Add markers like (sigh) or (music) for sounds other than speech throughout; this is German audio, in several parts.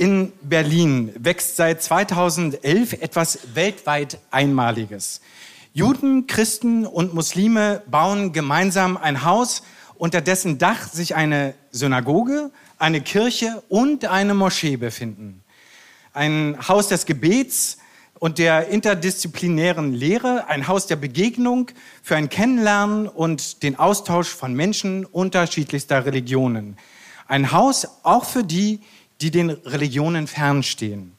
In Berlin wächst seit 2011 etwas weltweit Einmaliges. Juden, Christen und Muslime bauen gemeinsam ein Haus, unter dessen Dach sich eine Synagoge, eine Kirche und eine Moschee befinden. Ein Haus des Gebets und der interdisziplinären Lehre, ein Haus der Begegnung für ein Kennenlernen und den Austausch von Menschen unterschiedlichster Religionen. Ein Haus auch für die, die den Religionen fernstehen.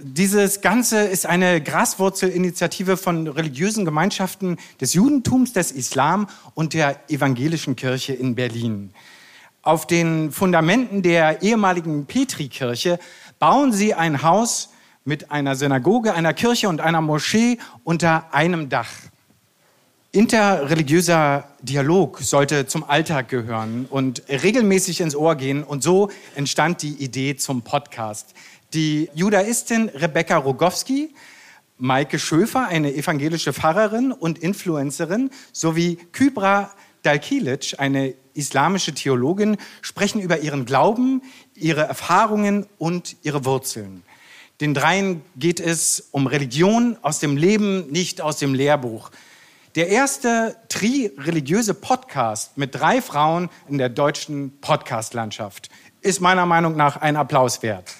Dieses Ganze ist eine Graswurzelinitiative von religiösen Gemeinschaften des Judentums, des Islam und der evangelischen Kirche in Berlin. Auf den Fundamenten der ehemaligen Petrikirche bauen sie ein Haus mit einer Synagoge, einer Kirche und einer Moschee unter einem Dach. Interreligiöser Dialog sollte zum Alltag gehören und regelmäßig ins Ohr gehen. Und so entstand die Idee zum Podcast. Die Judaistin Rebecca Rogowski, Maike Schöfer, eine evangelische Pfarrerin und Influencerin, sowie Kybra Dalkilic, eine islamische Theologin, sprechen über ihren Glauben, ihre Erfahrungen und ihre Wurzeln. Den dreien geht es um Religion aus dem Leben, nicht aus dem Lehrbuch. Der erste tri-religiöse Podcast mit drei Frauen in der deutschen Podcast-Landschaft ist meiner Meinung nach ein Applaus wert.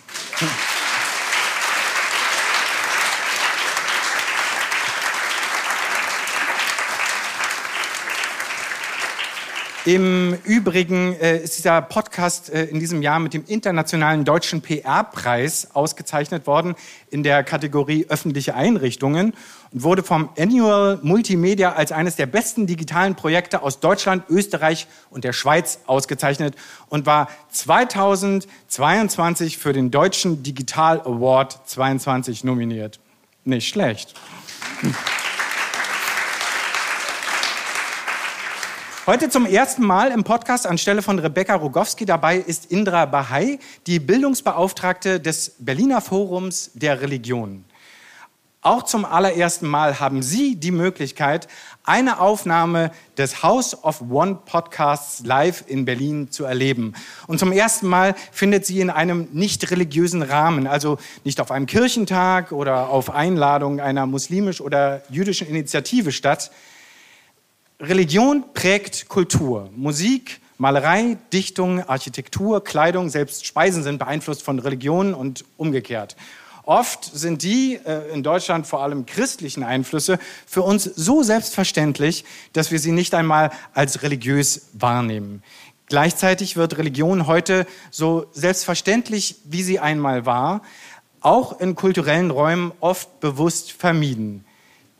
Im Übrigen äh, ist dieser Podcast äh, in diesem Jahr mit dem Internationalen Deutschen PR-Preis ausgezeichnet worden in der Kategorie öffentliche Einrichtungen und wurde vom Annual Multimedia als eines der besten digitalen Projekte aus Deutschland, Österreich und der Schweiz ausgezeichnet und war 2022 für den Deutschen Digital Award 22 nominiert. Nicht schlecht. Heute zum ersten Mal im Podcast anstelle von Rebecca Rogowski dabei ist Indra Bahai, die Bildungsbeauftragte des Berliner Forums der Religion. Auch zum allerersten Mal haben Sie die Möglichkeit, eine Aufnahme des House of One Podcasts live in Berlin zu erleben. Und zum ersten Mal findet sie in einem nicht religiösen Rahmen, also nicht auf einem Kirchentag oder auf Einladung einer muslimisch oder jüdischen Initiative statt. Religion prägt Kultur. Musik, Malerei, Dichtung, Architektur, Kleidung, selbst Speisen sind beeinflusst von Religionen und umgekehrt. Oft sind die äh, in Deutschland vor allem christlichen Einflüsse für uns so selbstverständlich, dass wir sie nicht einmal als religiös wahrnehmen. Gleichzeitig wird Religion heute so selbstverständlich, wie sie einmal war, auch in kulturellen Räumen oft bewusst vermieden.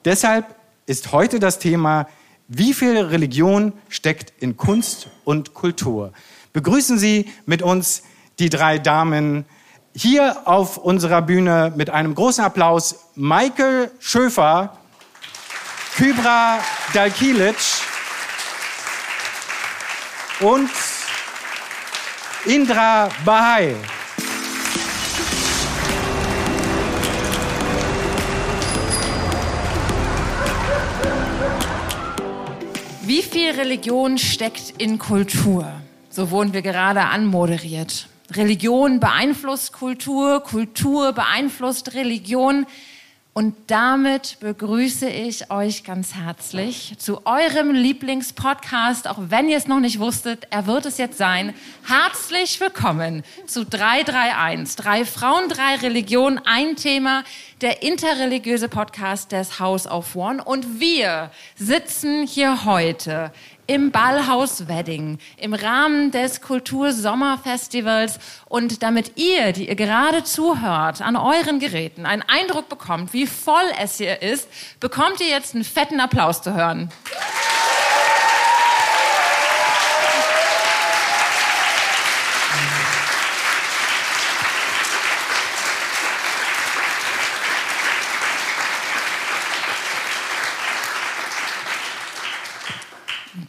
Deshalb ist heute das Thema wie viel Religion steckt in Kunst und Kultur? Begrüßen Sie mit uns die drei Damen hier auf unserer Bühne mit einem großen Applaus Michael Schöfer, Kybra Dalkilic und Indra Bahai. Wie viel Religion steckt in Kultur? So wurden wir gerade anmoderiert. Religion beeinflusst Kultur, Kultur beeinflusst Religion. Und damit begrüße ich euch ganz herzlich zu eurem Lieblingspodcast, auch wenn ihr es noch nicht wusstet, er wird es jetzt sein. Herzlich willkommen zu 331, drei Frauen, drei Religionen, ein Thema, der interreligiöse Podcast des House of One. Und wir sitzen hier heute im Ballhaus Wedding im Rahmen des Kultursommerfestivals und damit ihr, die ihr gerade zuhört, an euren Geräten einen Eindruck bekommt, wie voll es hier ist, bekommt ihr jetzt einen fetten Applaus zu hören.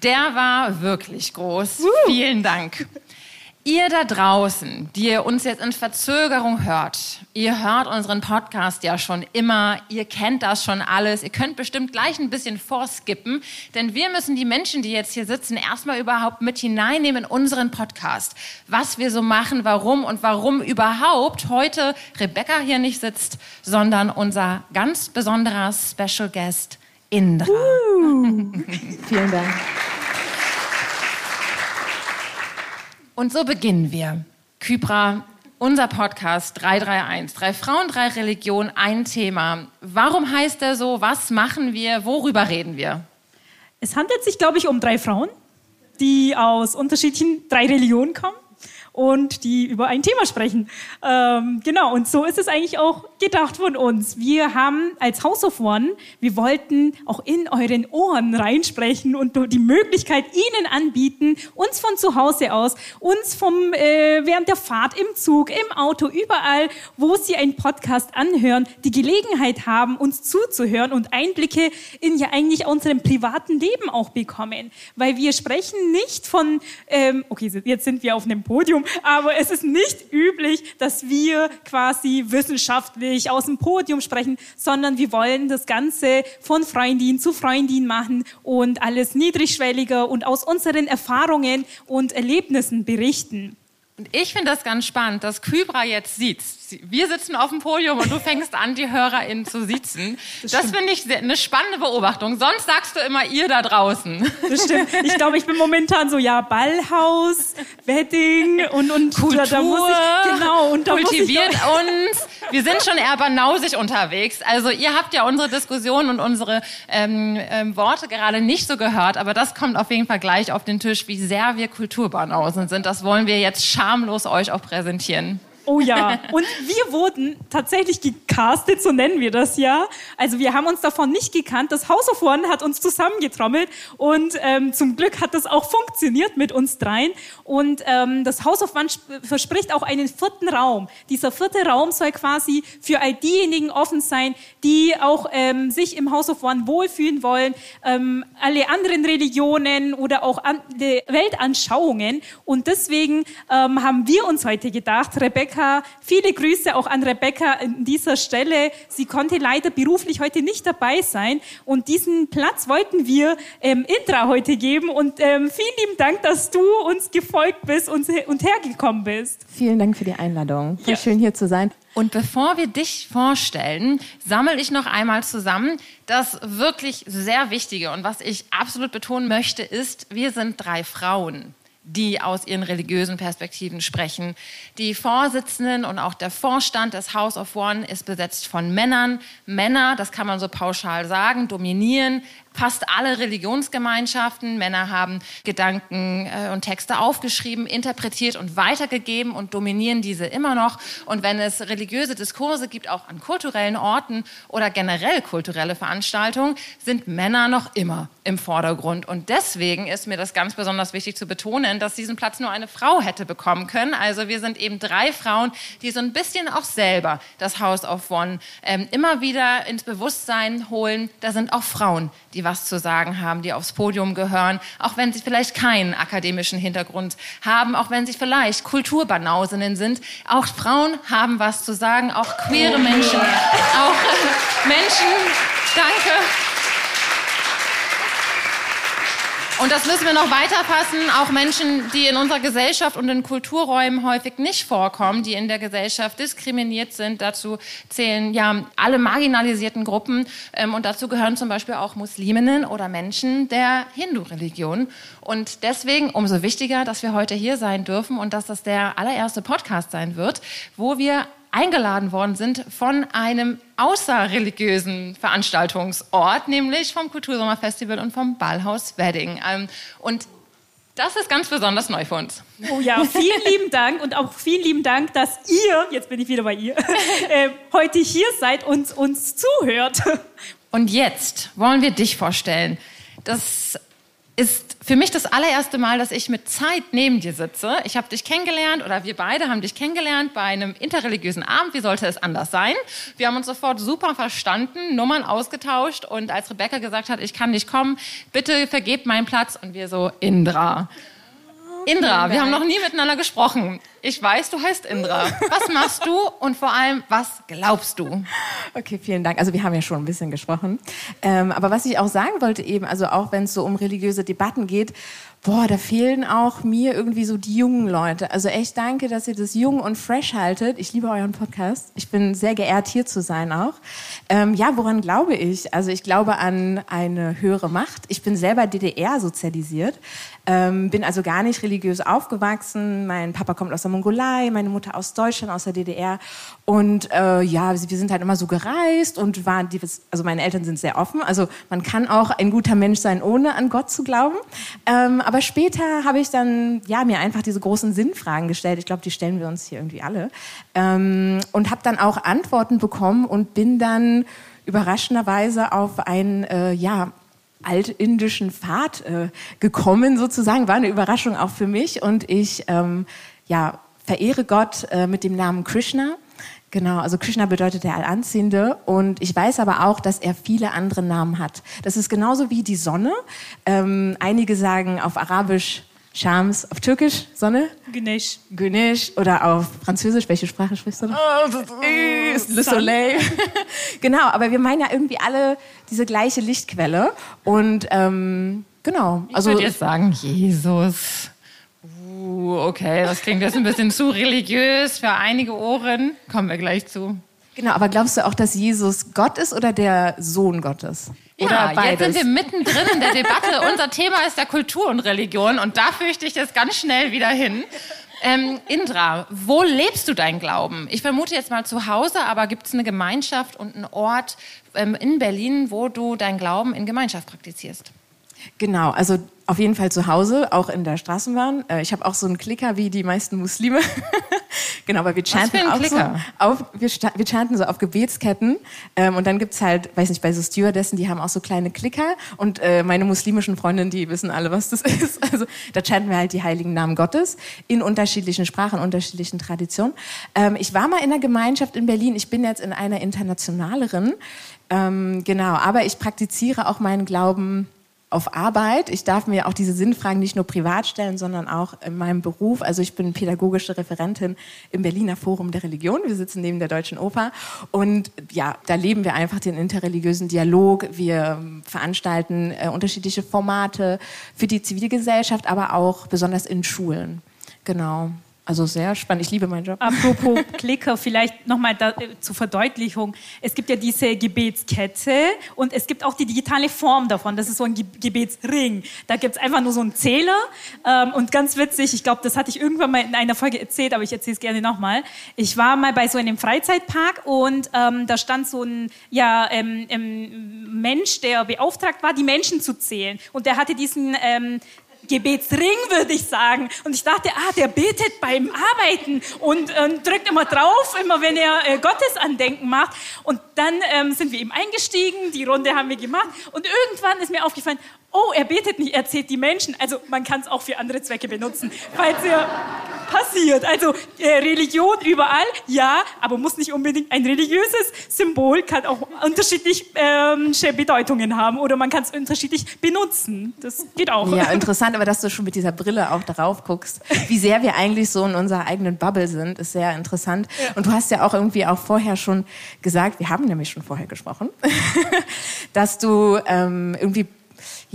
Der war wirklich groß. Uh. Vielen Dank. Ihr da draußen, die ihr uns jetzt in Verzögerung hört, ihr hört unseren Podcast ja schon immer, ihr kennt das schon alles, ihr könnt bestimmt gleich ein bisschen vorskippen, denn wir müssen die Menschen, die jetzt hier sitzen, erstmal überhaupt mit hineinnehmen in unseren Podcast. Was wir so machen, warum und warum überhaupt heute Rebecca hier nicht sitzt, sondern unser ganz besonderer Special Guest Indra. Uh. Vielen Dank. Und so beginnen wir. Kybra, unser Podcast 331. Drei Frauen, drei Religionen, ein Thema. Warum heißt er so? Was machen wir? Worüber reden wir? Es handelt sich, glaube ich, um drei Frauen, die aus unterschiedlichen drei Religionen kommen und die über ein Thema sprechen. Ähm, genau, und so ist es eigentlich auch gedacht von uns. Wir haben als House of One, wir wollten auch in euren Ohren reinsprechen und die Möglichkeit Ihnen anbieten, uns von zu Hause aus, uns vom äh, während der Fahrt im Zug, im Auto, überall, wo Sie einen Podcast anhören, die Gelegenheit haben, uns zuzuhören und Einblicke in ja eigentlich unserem privaten Leben auch bekommen, weil wir sprechen nicht von, ähm, okay, jetzt sind wir auf einem Podium, aber es ist nicht üblich, dass wir quasi wissenschaftlich aus dem Podium sprechen, sondern wir wollen das Ganze von Freundin zu Freundin machen und alles niedrigschwelliger und aus unseren Erfahrungen und Erlebnissen berichten. Und ich finde das ganz spannend, dass Kybra jetzt sieht. Wir sitzen auf dem Podium und du fängst an, die HörerInnen zu sitzen. Das, das finde ich eine spannende Beobachtung. Sonst sagst du immer ihr da draußen. Das stimmt. Ich glaube, ich bin momentan so, ja, Ballhaus, Wedding und, und Kultur, da muss ich, genau, und da kultiviert muss ich uns. Wir sind schon eher banausig unterwegs. Also ihr habt ja unsere Diskussion und unsere ähm, ähm, Worte gerade nicht so gehört, aber das kommt auf jeden Fall gleich auf den Tisch, wie sehr wir Kulturbanausen sind. Das wollen wir jetzt schamlos euch auch präsentieren. Oh ja, und wir wurden tatsächlich gecastet, so nennen wir das ja. Also wir haben uns davon nicht gekannt. Das House of One hat uns zusammengetrommelt und ähm, zum Glück hat das auch funktioniert mit uns dreien. Und ähm, das House of One verspricht auch einen vierten Raum. Dieser vierte Raum soll quasi für all diejenigen offen sein, die auch ähm, sich im House of One wohlfühlen wollen, ähm, alle anderen Religionen oder auch an, Weltanschauungen. Und deswegen ähm, haben wir uns heute gedacht, Rebecca. Viele Grüße auch an Rebecca an dieser Stelle. Sie konnte leider beruflich heute nicht dabei sein und diesen Platz wollten wir ähm, Indra heute geben und ähm, vielen lieben Dank, dass du uns gefolgt bist und, und hergekommen bist. Vielen Dank für die Einladung. Ja. schön hier zu sein. Und bevor wir dich vorstellen, sammle ich noch einmal zusammen. Das wirklich sehr Wichtige und was ich absolut betonen möchte, ist, wir sind drei Frauen die aus ihren religiösen Perspektiven sprechen. Die Vorsitzenden und auch der Vorstand des House of One ist besetzt von Männern. Männer, das kann man so pauschal sagen, dominieren fast alle Religionsgemeinschaften. Männer haben Gedanken äh, und Texte aufgeschrieben, interpretiert und weitergegeben und dominieren diese immer noch. Und wenn es religiöse Diskurse gibt, auch an kulturellen Orten oder generell kulturelle Veranstaltungen, sind Männer noch immer im Vordergrund. Und deswegen ist mir das ganz besonders wichtig zu betonen, dass diesen Platz nur eine Frau hätte bekommen können. Also wir sind eben drei Frauen, die so ein bisschen auch selber das House of One ähm, immer wieder ins Bewusstsein holen. Da sind auch Frauen, die was zu sagen haben, die aufs Podium gehören, auch wenn sie vielleicht keinen akademischen Hintergrund haben, auch wenn sie vielleicht Kulturbanausinnen sind. Auch Frauen haben was zu sagen, auch queere Menschen, auch Menschen, danke, Und das müssen wir noch weiterfassen. Auch Menschen, die in unserer Gesellschaft und in Kulturräumen häufig nicht vorkommen, die in der Gesellschaft diskriminiert sind. Dazu zählen ja alle marginalisierten Gruppen. Ähm, und dazu gehören zum Beispiel auch Musliminnen oder Menschen der Hindu-Religion. Und deswegen umso wichtiger, dass wir heute hier sein dürfen und dass das der allererste Podcast sein wird, wo wir eingeladen worden sind von einem außerreligiösen Veranstaltungsort, nämlich vom Kultursommerfestival und vom Ballhaus Wedding. Ähm, und das ist ganz besonders neu für uns. Oh ja, vielen lieben Dank und auch vielen lieben Dank, dass ihr, jetzt bin ich wieder bei ihr, (laughs) äh, heute hier seid und uns zuhört. Und jetzt wollen wir dich vorstellen. Das ist für mich das allererste Mal, dass ich mit Zeit neben dir sitze. Ich habe dich kennengelernt oder wir beide haben dich kennengelernt bei einem interreligiösen Abend. Wie sollte es anders sein? Wir haben uns sofort super verstanden, Nummern ausgetauscht und als Rebecca gesagt hat, ich kann nicht kommen, bitte vergebt meinen Platz und wir so, Indra. Indra, wir haben noch nie miteinander gesprochen. Ich weiß, du heißt Indra. Was machst du und vor allem, was glaubst du? Okay, vielen Dank. Also wir haben ja schon ein bisschen gesprochen. Ähm, aber was ich auch sagen wollte eben, also auch wenn es so um religiöse Debatten geht, boah, da fehlen auch mir irgendwie so die jungen Leute. Also echt danke, dass ihr das jung und fresh haltet. Ich liebe euren Podcast. Ich bin sehr geehrt, hier zu sein auch. Ähm, ja, woran glaube ich? Also ich glaube an eine höhere Macht. Ich bin selber DDR sozialisiert, ähm, bin also gar nicht religiös aufgewachsen. Mein Papa kommt aus der Mongolei, meine Mutter aus Deutschland, aus der DDR. Und äh, ja, wir sind halt immer so gereist und waren, die, also meine Eltern sind sehr offen. Also man kann auch ein guter Mensch sein, ohne an Gott zu glauben. Ähm, aber später habe ich dann ja mir einfach diese großen Sinnfragen gestellt. Ich glaube, die stellen wir uns hier irgendwie alle ähm, und habe dann auch Antworten bekommen und bin dann überraschenderweise auf ein äh, ja altindischen Pfad äh, gekommen sozusagen. War eine Überraschung auch für mich und ich ähm, ja verehre Gott äh, mit dem Namen Krishna. Genau, also Krishna bedeutet der Allanziehende und ich weiß aber auch, dass er viele andere Namen hat. Das ist genauso wie die Sonne. Ähm, einige sagen auf Arabisch Shams, auf Türkisch Sonne? Güneş. Güneş oder auf Französisch. Welche Sprache sprichst du noch? Le Soleil. (laughs) genau, aber wir meinen ja irgendwie alle diese gleiche Lichtquelle und ähm, genau. Also ich würde jetzt sagen Jesus. Uh, okay, das klingt jetzt ein bisschen zu religiös für einige Ohren. Kommen wir gleich zu. Genau, aber glaubst du auch, dass Jesus Gott ist oder der Sohn Gottes? Ja, jetzt sind wir mittendrin in der Debatte. (laughs) Unser Thema ist ja Kultur und Religion und da fürchte ich jetzt ganz schnell wieder hin. Ähm, Indra, wo lebst du deinen Glauben? Ich vermute jetzt mal zu Hause, aber gibt es eine Gemeinschaft und einen Ort ähm, in Berlin, wo du deinen Glauben in Gemeinschaft praktizierst? Genau, also auf jeden Fall zu Hause, auch in der Straßenbahn. Äh, ich habe auch so einen Klicker wie die meisten Muslime. (laughs) genau, weil wir chanten auch Klicker? so auf, wir, wir chanten so auf Gebetsketten. Ähm, und dann gibt's halt, weiß nicht, bei so Stewardessen, die haben auch so kleine Klicker. Und äh, meine muslimischen Freundinnen, die wissen alle, was das (laughs) ist. Also da chanten wir halt die heiligen Namen Gottes in unterschiedlichen Sprachen, unterschiedlichen Traditionen. Ähm, ich war mal in einer Gemeinschaft in Berlin. Ich bin jetzt in einer internationaleren. Ähm, genau, aber ich praktiziere auch meinen Glauben auf Arbeit. Ich darf mir auch diese Sinnfragen nicht nur privat stellen, sondern auch in meinem Beruf. Also ich bin pädagogische Referentin im Berliner Forum der Religion. Wir sitzen neben der Deutschen Oper und ja, da leben wir einfach den interreligiösen Dialog. Wir veranstalten äh, unterschiedliche Formate für die Zivilgesellschaft, aber auch besonders in Schulen. Genau. Also sehr spannend. Ich liebe meinen Job. Apropos (laughs) Klicker, vielleicht nochmal äh, zur Verdeutlichung. Es gibt ja diese Gebetskette und es gibt auch die digitale Form davon. Das ist so ein Ge Gebetsring. Da gibt es einfach nur so einen Zähler. Ähm, und ganz witzig, ich glaube, das hatte ich irgendwann mal in einer Folge erzählt, aber ich erzähle es gerne nochmal. Ich war mal bei so einem Freizeitpark und ähm, da stand so ein ja, ähm, ähm Mensch, der beauftragt war, die Menschen zu zählen. Und der hatte diesen ähm, Gebetsring, würde ich sagen. Und ich dachte, ah, der betet beim Arbeiten und ähm, drückt immer drauf, immer wenn er äh, Gottesandenken macht. Und dann ähm, sind wir eben eingestiegen, die Runde haben wir gemacht. Und irgendwann ist mir aufgefallen, oh, er betet nicht, er zählt die Menschen. Also man kann es auch für andere Zwecke benutzen, falls er passiert. Also äh, Religion überall, ja, aber muss nicht unbedingt ein religiöses Symbol, kann auch unterschiedliche ähm, Bedeutungen haben oder man kann es unterschiedlich benutzen. Das geht auch. Ja, interessant, aber dass du schon mit dieser Brille auch darauf guckst, wie sehr wir eigentlich so in unserer eigenen Bubble sind, ist sehr interessant. Ja. Und du hast ja auch irgendwie auch vorher schon gesagt, wir haben nämlich schon vorher gesprochen, (laughs) dass du ähm, irgendwie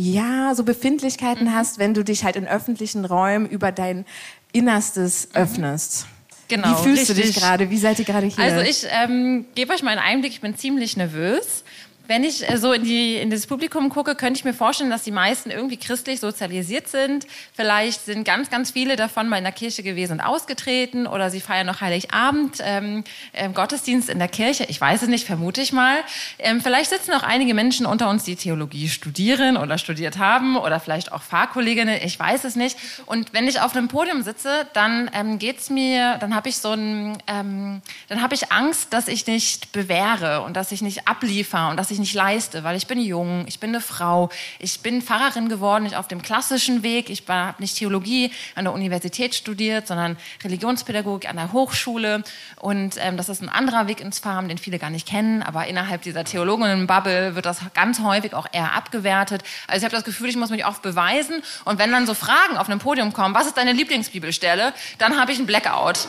ja, so Befindlichkeiten mhm. hast, wenn du dich halt in öffentlichen Räumen über dein Innerstes mhm. öffnest. Genau. Wie fühlst richtig. du dich gerade? Wie seid ihr gerade hier? Also ich ähm, gebe euch mal einen Einblick. Ich bin ziemlich nervös. Wenn ich äh, so in, die, in das Publikum gucke, könnte ich mir vorstellen, dass die meisten irgendwie christlich sozialisiert sind. Vielleicht sind ganz, ganz viele davon mal in der Kirche gewesen und ausgetreten oder sie feiern noch Heiligabend, ähm, ähm, Gottesdienst in der Kirche. Ich weiß es nicht, vermute ich mal. Ähm, vielleicht sitzen auch einige Menschen unter uns, die Theologie studieren oder studiert haben oder vielleicht auch Fahrkolleginnen. Ich weiß es nicht. Und wenn ich auf einem Podium sitze, dann ähm, geht's mir, dann habe ich so ein, ähm, dann habe ich Angst, dass ich nicht bewähre und dass ich nicht abliefer und dass ich nicht leiste, weil ich bin jung, ich bin eine Frau, ich bin Pfarrerin geworden, nicht auf dem klassischen Weg. Ich habe nicht Theologie an der Universität studiert, sondern Religionspädagogik an der Hochschule. Und ähm, das ist ein anderer Weg ins Pfarramt, den viele gar nicht kennen. Aber innerhalb dieser Theologinnen-Bubble wird das ganz häufig auch eher abgewertet. Also ich habe das Gefühl, ich muss mich oft beweisen. Und wenn dann so Fragen auf einem Podium kommen, was ist deine Lieblingsbibelstelle, dann habe ich einen Blackout.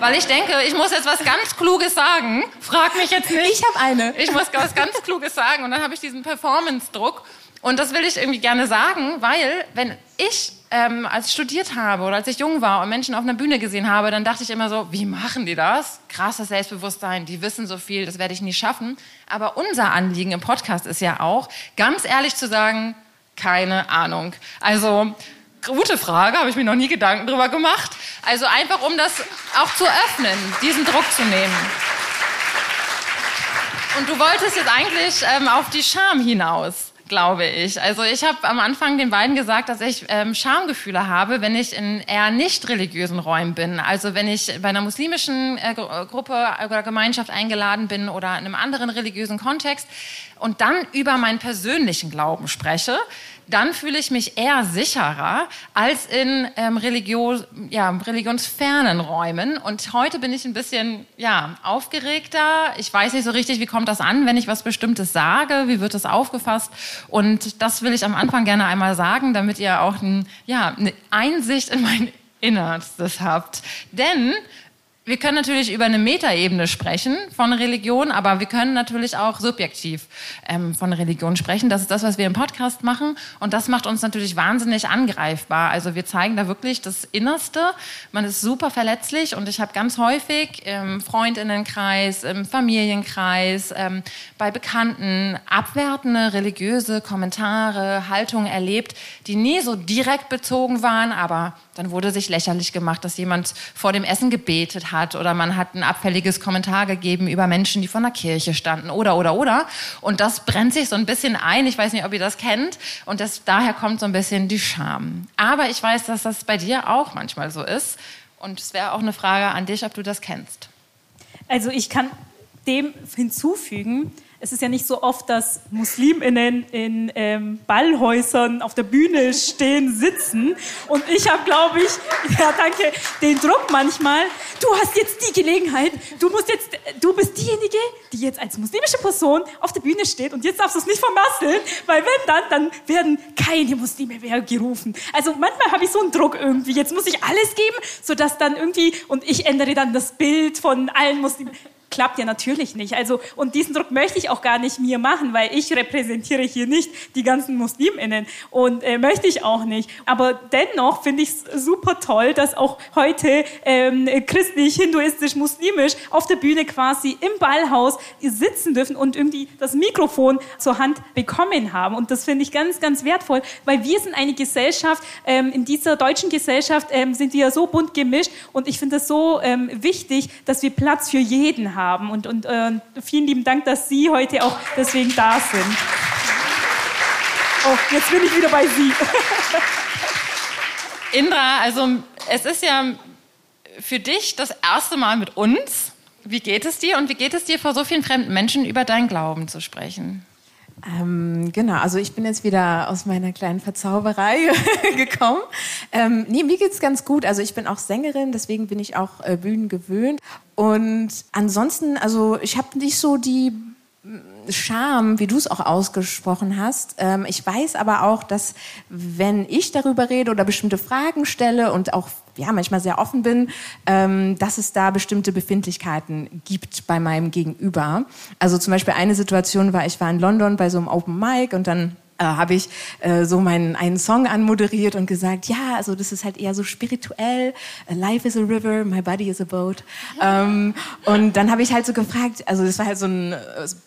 Weil ich denke, ich muss jetzt was ganz Kluges sagen. Frag mich jetzt nicht. Ich habe eine. Ich muss was ganz Kluges sagen. Und dann habe ich diesen Performance-Druck. Und das will ich irgendwie gerne sagen, weil wenn ich ähm, als ich studiert habe oder als ich jung war und Menschen auf einer Bühne gesehen habe, dann dachte ich immer so, wie machen die das? Krasses Selbstbewusstsein, die wissen so viel, das werde ich nie schaffen. Aber unser Anliegen im Podcast ist ja auch, ganz ehrlich zu sagen, keine Ahnung. Also gute Frage, habe ich mir noch nie Gedanken drüber gemacht. Also einfach, um das auch zu öffnen, diesen Druck zu nehmen. Und du wolltest jetzt eigentlich ähm, auf die Scham hinaus glaube ich. Also ich habe am Anfang den beiden gesagt, dass ich ähm, Schamgefühle habe, wenn ich in eher nicht religiösen Räumen bin. Also wenn ich bei einer muslimischen äh, Gruppe oder Gemeinschaft eingeladen bin oder in einem anderen religiösen Kontext und dann über meinen persönlichen Glauben spreche, dann fühle ich mich eher sicherer als in ähm, Religion, ja, religionsfernen Räumen. Und heute bin ich ein bisschen ja, aufgeregter. Ich weiß nicht so richtig, wie kommt das an, wenn ich was Bestimmtes sage, wie wird das aufgefasst. Und das will ich am Anfang gerne einmal sagen, damit ihr auch ein, ja, eine Einsicht in mein Innerstes habt. Denn wir können natürlich über eine Metaebene sprechen von Religion, aber wir können natürlich auch subjektiv ähm, von Religion sprechen. Das ist das, was wir im Podcast machen. Und das macht uns natürlich wahnsinnig angreifbar. Also wir zeigen da wirklich das Innerste. Man ist super verletzlich und ich habe ganz häufig im Freundinnenkreis, im Familienkreis, ähm, bei Bekannten abwertende religiöse Kommentare, Haltungen erlebt, die nie so direkt bezogen waren, aber dann wurde sich lächerlich gemacht, dass jemand vor dem Essen gebetet hat oder man hat ein abfälliges Kommentar gegeben über Menschen, die vor der Kirche standen oder, oder, oder. Und das brennt sich so ein bisschen ein. Ich weiß nicht, ob ihr das kennt. Und das, daher kommt so ein bisschen die Scham. Aber ich weiß, dass das bei dir auch manchmal so ist. Und es wäre auch eine Frage an dich, ob du das kennst. Also ich kann dem hinzufügen, es ist ja nicht so oft, dass Musliminnen in ähm, Ballhäusern auf der Bühne stehen, sitzen. Und ich habe, glaube ich, (laughs) ja danke, den Druck manchmal. Du hast jetzt die Gelegenheit. Du musst jetzt, du bist diejenige, die jetzt als muslimische Person auf der Bühne steht. Und jetzt darfst du es nicht vermasseln, weil wenn dann, dann werden keine Muslime mehr gerufen. Also manchmal habe ich so einen Druck irgendwie. Jetzt muss ich alles geben, sodass dann irgendwie und ich ändere dann das Bild von allen Muslimen klappt ja natürlich nicht. Also, und diesen Druck möchte ich auch gar nicht mir machen, weil ich repräsentiere hier nicht die ganzen MuslimInnen und äh, möchte ich auch nicht. Aber dennoch finde ich es super toll, dass auch heute ähm, christlich, hinduistisch, muslimisch auf der Bühne quasi im Ballhaus sitzen dürfen und irgendwie das Mikrofon zur Hand bekommen haben. Und das finde ich ganz, ganz wertvoll, weil wir sind eine Gesellschaft, ähm, in dieser deutschen Gesellschaft ähm, sind wir so bunt gemischt und ich finde es so ähm, wichtig, dass wir Platz für jeden haben haben. Und, und äh, vielen lieben Dank, dass Sie heute auch deswegen da sind. Oh, jetzt bin ich wieder bei Sie. (laughs) Indra, also es ist ja für dich das erste Mal mit uns. Wie geht es dir und wie geht es dir, vor so vielen fremden Menschen über deinen Glauben zu sprechen? Ähm, genau, also ich bin jetzt wieder aus meiner kleinen Verzauberei (laughs) gekommen. Ähm, nee, mir geht's ganz gut. Also ich bin auch Sängerin, deswegen bin ich auch äh, Bühnen gewöhnt. Und ansonsten, also ich habe nicht so die Scham, wie du es auch ausgesprochen hast. Ähm, ich weiß aber auch, dass wenn ich darüber rede oder bestimmte Fragen stelle und auch ja manchmal sehr offen bin, ähm, dass es da bestimmte Befindlichkeiten gibt bei meinem Gegenüber. Also zum Beispiel eine Situation war, ich war in London bei so einem Open Mic und dann äh, habe ich äh, so meinen einen Song anmoderiert und gesagt, ja, also das ist halt eher so spirituell. Life is a river, my body is a boat. Ähm, und dann habe ich halt so gefragt, also das war halt so ein äh,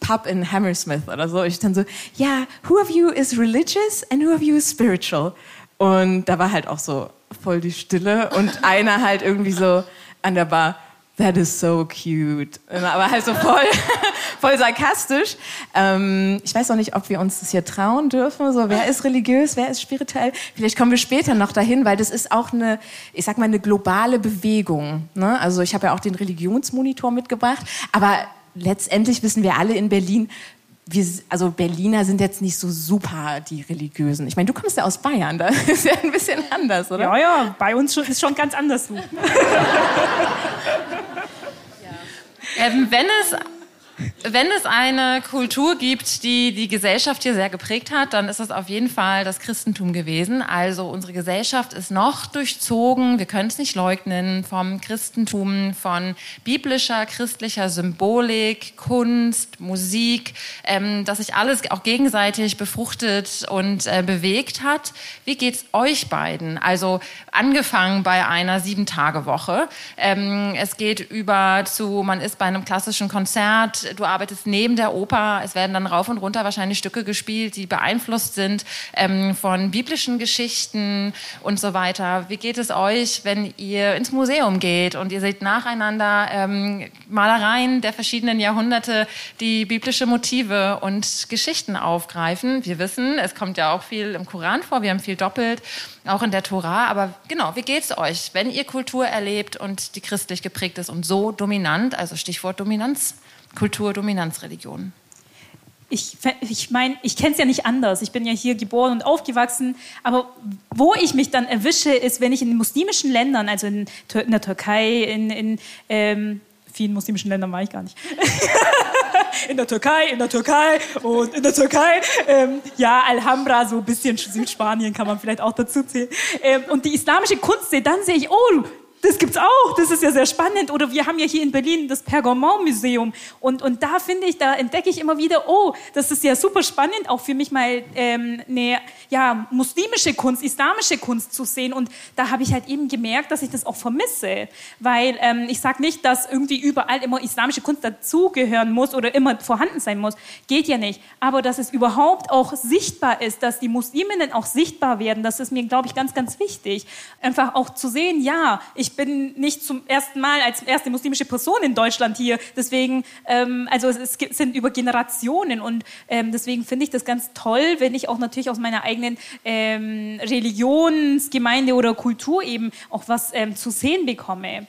Pub in Hammersmith oder so. Ich dann so, ja, who of you is religious and who of you is spiritual? Und da war halt auch so voll die Stille und einer halt irgendwie so an der Bar, that is so cute. Aber halt so voll, (laughs) voll sarkastisch. Ähm, ich weiß auch nicht, ob wir uns das hier trauen dürfen. So, wer ist religiös, wer ist spirituell? Vielleicht kommen wir später noch dahin, weil das ist auch eine, ich sag mal, eine globale Bewegung. Ne? Also ich habe ja auch den Religionsmonitor mitgebracht. Aber letztendlich wissen wir alle in Berlin, wir, also Berliner sind jetzt nicht so super die Religiösen. Ich meine, du kommst ja aus Bayern, da (laughs) ist ja ein bisschen anders, oder? Ja, ja, bei uns ist schon ganz anders (laughs) so. ähm, wenn es wenn es eine Kultur gibt, die die Gesellschaft hier sehr geprägt hat, dann ist es auf jeden Fall das Christentum gewesen. Also unsere Gesellschaft ist noch durchzogen, wir können es nicht leugnen, vom Christentum, von biblischer, christlicher Symbolik, Kunst, Musik, ähm, dass sich alles auch gegenseitig befruchtet und äh, bewegt hat. Wie geht's euch beiden? Also angefangen bei einer Sieben-Tage-Woche. Ähm, es geht über zu, man ist bei einem klassischen Konzert, du arbeitest neben der Oper, es werden dann rauf und runter wahrscheinlich Stücke gespielt, die beeinflusst sind ähm, von biblischen Geschichten und so weiter. Wie geht es euch, wenn ihr ins Museum geht und ihr seht nacheinander ähm, Malereien der verschiedenen Jahrhunderte, die biblische Motive und Geschichten aufgreifen? Wir wissen, es kommt ja auch viel im Koran vor, wir haben viel doppelt, auch in der Tora. Aber genau, wie geht es euch, wenn ihr Kultur erlebt und die christlich geprägt ist und so dominant, also Stichwort Dominanz? Kultur, Dominanzreligion? Ich, ich meine, ich kenne es ja nicht anders. Ich bin ja hier geboren und aufgewachsen. Aber wo ich mich dann erwische, ist, wenn ich in muslimischen Ländern, also in, in der Türkei, in, in ähm, vielen muslimischen Ländern war ich gar nicht. (laughs) in der Türkei, in der Türkei und in der Türkei. Ähm, ja, Alhambra, so ein bisschen Südspanien kann man vielleicht auch dazu zählen. Ähm, und die islamische Kunst dann sehe ich, oh, das gibt's auch, das ist ja sehr spannend. Oder wir haben ja hier in Berlin das Pergamon-Museum. Und, und da finde ich, da entdecke ich immer wieder, oh, das ist ja super spannend, auch für mich mal ähm, eine ja, muslimische Kunst, islamische Kunst zu sehen. Und da habe ich halt eben gemerkt, dass ich das auch vermisse. Weil ähm, ich sage nicht, dass irgendwie überall immer islamische Kunst dazugehören muss oder immer vorhanden sein muss. Geht ja nicht. Aber dass es überhaupt auch sichtbar ist, dass die Musliminnen auch sichtbar werden, das ist mir, glaube ich, ganz, ganz wichtig. Einfach auch zu sehen, ja, ich bin nicht zum ersten Mal als erste muslimische Person in Deutschland hier. Deswegen, ähm, also es sind über Generationen und ähm, deswegen finde ich das ganz toll, wenn ich auch natürlich aus meiner eigenen ähm, Religionsgemeinde oder Kultur eben auch was ähm, zu sehen bekomme.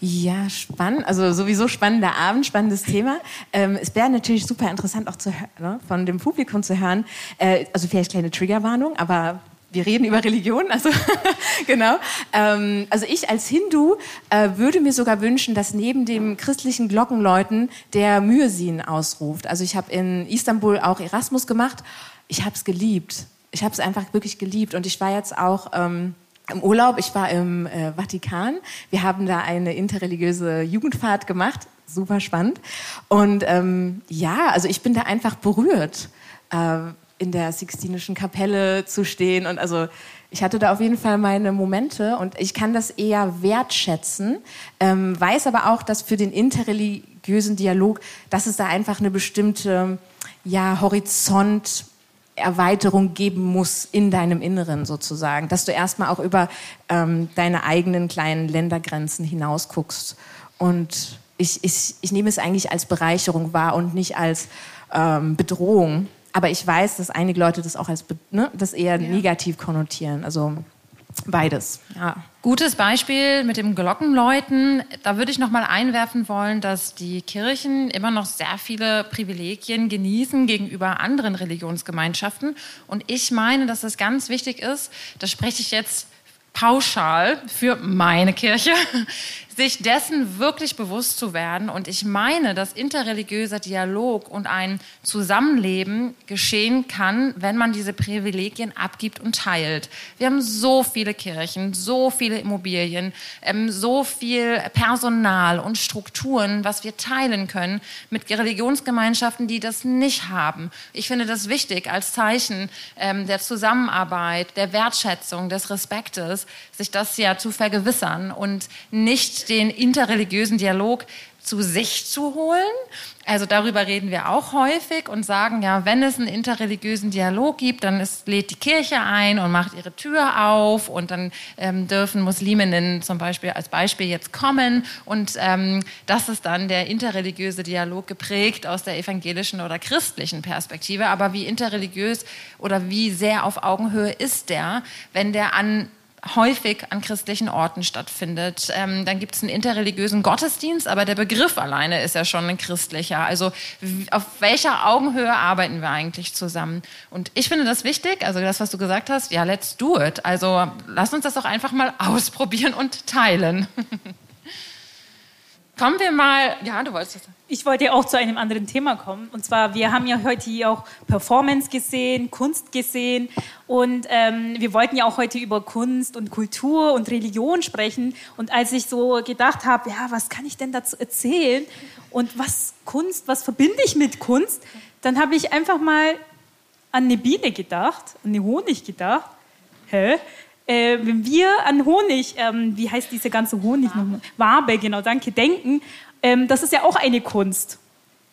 Ja, spannend. Also sowieso spannender Abend, spannendes Thema. Ähm, es wäre natürlich super interessant auch zu hören, ne, von dem Publikum zu hören. Äh, also vielleicht kleine Triggerwarnung, aber wir reden über Religion, also (laughs) genau. Ähm, also ich als Hindu äh, würde mir sogar wünschen, dass neben dem christlichen Glockenläuten der Myrsin ausruft. Also ich habe in Istanbul auch Erasmus gemacht. Ich habe es geliebt. Ich habe es einfach wirklich geliebt. Und ich war jetzt auch ähm, im Urlaub. Ich war im äh, Vatikan. Wir haben da eine interreligiöse Jugendfahrt gemacht. Super spannend. Und ähm, ja, also ich bin da einfach berührt. Äh, in der Sixtinischen Kapelle zu stehen. Und also ich hatte da auf jeden Fall meine Momente und ich kann das eher wertschätzen, ähm, weiß aber auch, dass für den interreligiösen Dialog, dass es da einfach eine bestimmte ja, Horizont Erweiterung geben muss in deinem Inneren sozusagen, dass du erstmal auch über ähm, deine eigenen kleinen Ländergrenzen hinaus guckst. Und ich, ich, ich nehme es eigentlich als Bereicherung wahr und nicht als ähm, Bedrohung. Aber ich weiß, dass einige Leute das auch als ne, das eher ja. negativ konnotieren. Also beides. Ja. Gutes Beispiel mit dem Glockenläuten. Da würde ich noch mal einwerfen wollen, dass die Kirchen immer noch sehr viele Privilegien genießen gegenüber anderen Religionsgemeinschaften. Und ich meine, dass es ganz wichtig ist, das spreche ich jetzt pauschal für meine Kirche, sich dessen wirklich bewusst zu werden. Und ich meine, dass interreligiöser Dialog und ein Zusammenleben geschehen kann, wenn man diese Privilegien abgibt und teilt. Wir haben so viele Kirchen, so viele Immobilien, ähm, so viel Personal und Strukturen, was wir teilen können mit Religionsgemeinschaften, die das nicht haben. Ich finde das wichtig als Zeichen ähm, der Zusammenarbeit, der Wertschätzung, des Respektes, sich das ja zu vergewissern und nicht den interreligiösen Dialog zu sich zu holen. Also darüber reden wir auch häufig und sagen, ja, wenn es einen interreligiösen Dialog gibt, dann ist, lädt die Kirche ein und macht ihre Tür auf und dann ähm, dürfen Musliminnen zum Beispiel als Beispiel jetzt kommen und ähm, das ist dann der interreligiöse Dialog geprägt aus der evangelischen oder christlichen Perspektive. Aber wie interreligiös oder wie sehr auf Augenhöhe ist der, wenn der an häufig an christlichen Orten stattfindet. Ähm, dann gibt es einen interreligiösen Gottesdienst, aber der Begriff alleine ist ja schon ein christlicher. Also auf welcher Augenhöhe arbeiten wir eigentlich zusammen? Und ich finde das wichtig, also das, was du gesagt hast, ja, let's do it. Also lass uns das doch einfach mal (laughs) ausprobieren und teilen. (laughs) Kommen wir mal, ja, du wolltest das. Ich wollte auch zu einem anderen Thema kommen. Und zwar, wir haben ja heute auch Performance gesehen, Kunst gesehen. Und ähm, wir wollten ja auch heute über Kunst und Kultur und Religion sprechen. Und als ich so gedacht habe, ja, was kann ich denn dazu erzählen? Und was Kunst, was verbinde ich mit Kunst? Dann habe ich einfach mal an eine Biene gedacht, an eine Honig gedacht. Hä? Äh, wenn wir an Honig, ähm, wie heißt diese ganze Honig nochmal? Wabe, genau, danke, denken, ähm, das ist ja auch eine Kunst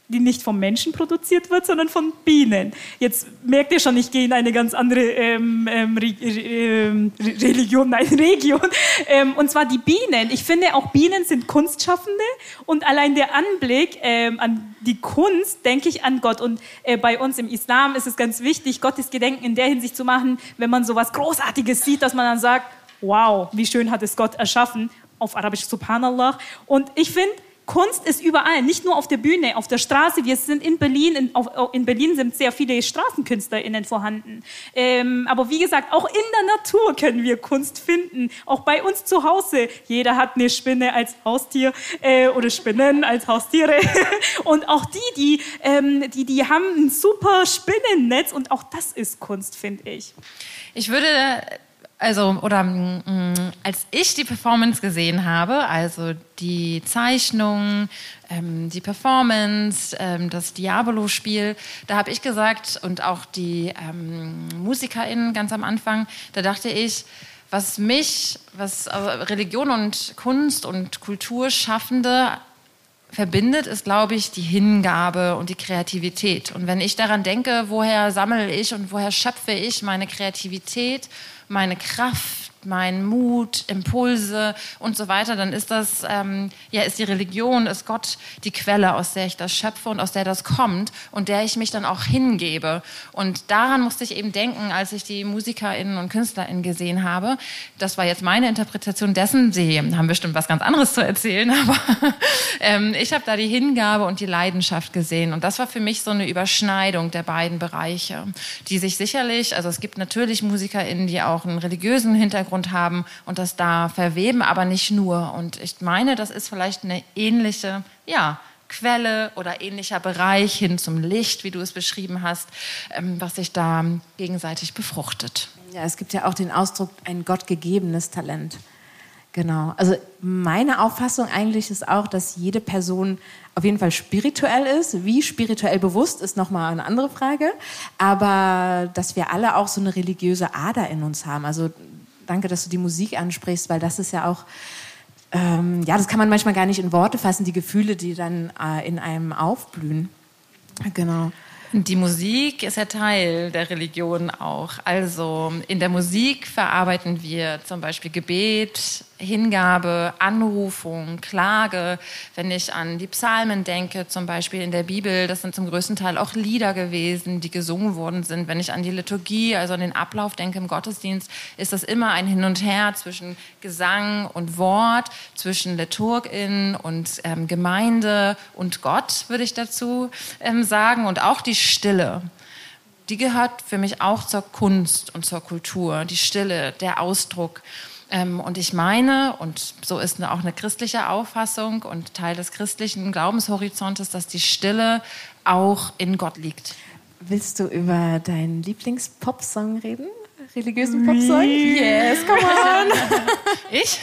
die nicht vom Menschen produziert wird, sondern von Bienen. Jetzt merkt ihr schon, ich gehe in eine ganz andere ähm, ähm, Re ähm, Religion, nein, (laughs) Region. Ähm, und zwar die Bienen. Ich finde, auch Bienen sind Kunstschaffende und allein der Anblick ähm, an die Kunst, denke ich an Gott. Und äh, bei uns im Islam ist es ganz wichtig, Gottes Gedenken in der Hinsicht zu machen, wenn man so was Großartiges sieht, dass man dann sagt, wow, wie schön hat es Gott erschaffen. Auf Arabisch Subhanallah. Und ich finde, Kunst ist überall, nicht nur auf der Bühne, auf der Straße. Wir sind in Berlin, in, auf, in Berlin sind sehr viele StraßenkünstlerInnen vorhanden. Ähm, aber wie gesagt, auch in der Natur können wir Kunst finden. Auch bei uns zu Hause. Jeder hat eine Spinne als Haustier äh, oder Spinnen als Haustiere. (laughs) und auch die, die, ähm, die, die haben ein super Spinnennetz und auch das ist Kunst, finde ich. Ich würde also oder mh, mm, als ich die Performance gesehen habe, also die Zeichnung, ähm, die Performance, ähm, das Diabolo-Spiel, da habe ich gesagt und auch die ähm, MusikerInnen ganz am Anfang, da dachte ich, was mich, was Religion und Kunst und Kulturschaffende verbindet, ist, glaube ich, die Hingabe und die Kreativität. Und wenn ich daran denke, woher sammle ich und woher schöpfe ich meine Kreativität, meine Kraft, mein Mut, Impulse und so weiter, dann ist das, ähm, ja, ist die Religion, ist Gott die Quelle, aus der ich das schöpfe und aus der das kommt und der ich mich dann auch hingebe. Und daran musste ich eben denken, als ich die MusikerInnen und KünstlerInnen gesehen habe. Das war jetzt meine Interpretation dessen. Sie haben bestimmt was ganz anderes zu erzählen, (laughs) aber ähm, ich habe da die Hingabe und die Leidenschaft gesehen. Und das war für mich so eine Überschneidung der beiden Bereiche, die sich sicherlich, also es gibt natürlich MusikerInnen, die auch einen religiösen Hintergrund Hintergrund haben und das da verweben, aber nicht nur. Und ich meine, das ist vielleicht eine ähnliche, ja, Quelle oder ähnlicher Bereich hin zum Licht, wie du es beschrieben hast, ähm, was sich da gegenseitig befruchtet. Ja, es gibt ja auch den Ausdruck ein gottgegebenes Talent. Genau. Also meine Auffassung eigentlich ist auch, dass jede Person auf jeden Fall spirituell ist. Wie spirituell bewusst ist nochmal eine andere Frage. Aber dass wir alle auch so eine religiöse Ader in uns haben. Also danke, dass du die Musik ansprichst, weil das ist ja auch, ähm, ja, das kann man manchmal gar nicht in Worte fassen, die Gefühle, die dann äh, in einem aufblühen. Genau. Die Musik ist ja Teil der Religion auch. Also in der Musik verarbeiten wir zum Beispiel Gebet, Hingabe, Anrufung, Klage. Wenn ich an die Psalmen denke, zum Beispiel in der Bibel, das sind zum größten Teil auch Lieder gewesen, die gesungen worden sind. Wenn ich an die Liturgie, also an den Ablauf denke im Gottesdienst, ist das immer ein Hin und Her zwischen Gesang und Wort, zwischen Liturgin und ähm, Gemeinde und Gott, würde ich dazu ähm, sagen. Und auch die Stille die gehört für mich auch zur Kunst und zur Kultur, die Stille, der Ausdruck. Ähm, und ich meine, und so ist auch eine christliche Auffassung und Teil des christlichen Glaubenshorizontes, dass die Stille auch in Gott liegt. Willst du über deinen Lieblingspop-Song reden? Religiösen Popsong? Yes, come on. (laughs) Ich?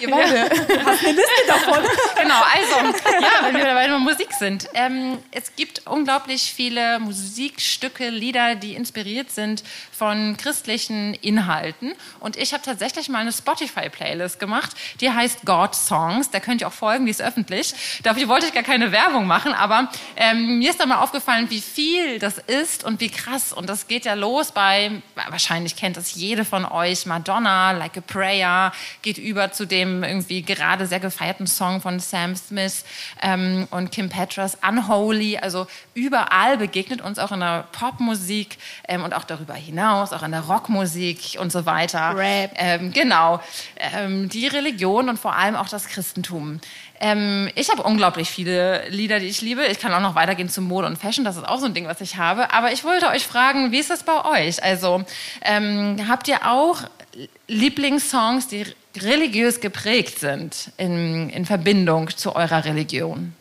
Ihr beide. Ja. Du hast eine Liste davon. (laughs) Genau, also, ja, wenn wir dabei nur Musik sind. Ähm, es gibt unglaublich viele Musikstücke, Lieder, die inspiriert sind von christlichen Inhalten. Und ich habe tatsächlich mal eine Spotify-Playlist gemacht, die heißt God Songs. Da könnt ihr auch folgen, die ist öffentlich. Dafür wollte ich gar keine Werbung machen, aber ähm, mir ist da mal aufgefallen, wie viel das ist und wie krass. Und das geht ja los bei wahrscheinlich wahrscheinlich kennt das jede von euch, Madonna, Like a Prayer, geht über zu dem irgendwie gerade sehr gefeierten Song von Sam Smith ähm, und Kim Petras, Unholy, also überall begegnet uns auch in der Popmusik ähm, und auch darüber hinaus, auch in der Rockmusik und so weiter. Rap. Ähm, genau. Ähm, die Religion und vor allem auch das Christentum. Ähm, ich habe unglaublich viele Lieder, die ich liebe. Ich kann auch noch weitergehen zu Mode und Fashion. Das ist auch so ein Ding, was ich habe. Aber ich wollte euch fragen, wie ist das bei euch? Also ähm, habt ihr auch Lieblingssongs, die religiös geprägt sind in, in Verbindung zu eurer Religion?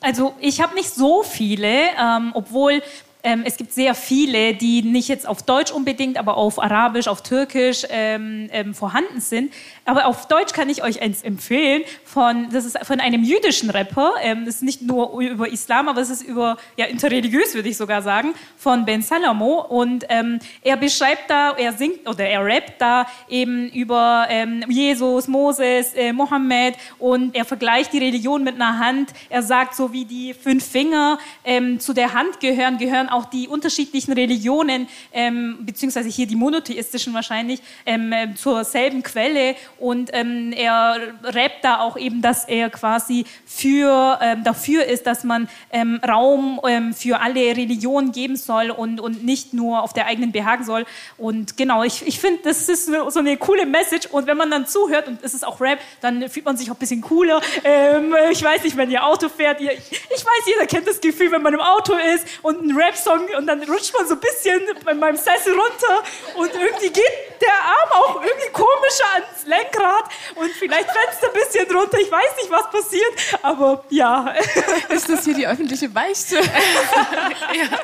Also ich habe nicht so viele, ähm, obwohl ähm, es gibt sehr viele, die nicht jetzt auf Deutsch unbedingt, aber auf Arabisch, auf Türkisch ähm, ähm, vorhanden sind. Aber auf Deutsch kann ich euch eins empfehlen von, das ist von einem jüdischen Rapper. Ähm, das ist nicht nur über Islam, aber es ist über, ja, interreligiös würde ich sogar sagen, von Ben Salamo. Und ähm, er beschreibt da, er singt oder er rappt da eben über ähm, Jesus, Moses, äh, Mohammed und er vergleicht die Religion mit einer Hand. Er sagt, so wie die fünf Finger ähm, zu der Hand gehören, gehören auch die unterschiedlichen Religionen, ähm, beziehungsweise hier die monotheistischen wahrscheinlich, ähm, äh, zur selben Quelle und ähm, er rappt da auch eben, dass er quasi für, ähm, dafür ist, dass man ähm, Raum ähm, für alle Religionen geben soll und, und nicht nur auf der eigenen behagen soll. Und genau, ich, ich finde, das ist so eine coole Message und wenn man dann zuhört und es ist auch Rap, dann fühlt man sich auch ein bisschen cooler. Ähm, ich weiß nicht, wenn ihr Auto fährt, ihr, ich weiß, jeder kennt das Gefühl, wenn man im Auto ist und ein Rap-Song und dann rutscht man so ein bisschen bei meinem Sessel runter und irgendwie geht der Arm auch irgendwie komischer ans Lenkrad und vielleicht Fenster ein bisschen runter. Ich weiß nicht, was passiert, aber ja. (laughs) Ist das hier die öffentliche Beichte? (laughs) ja.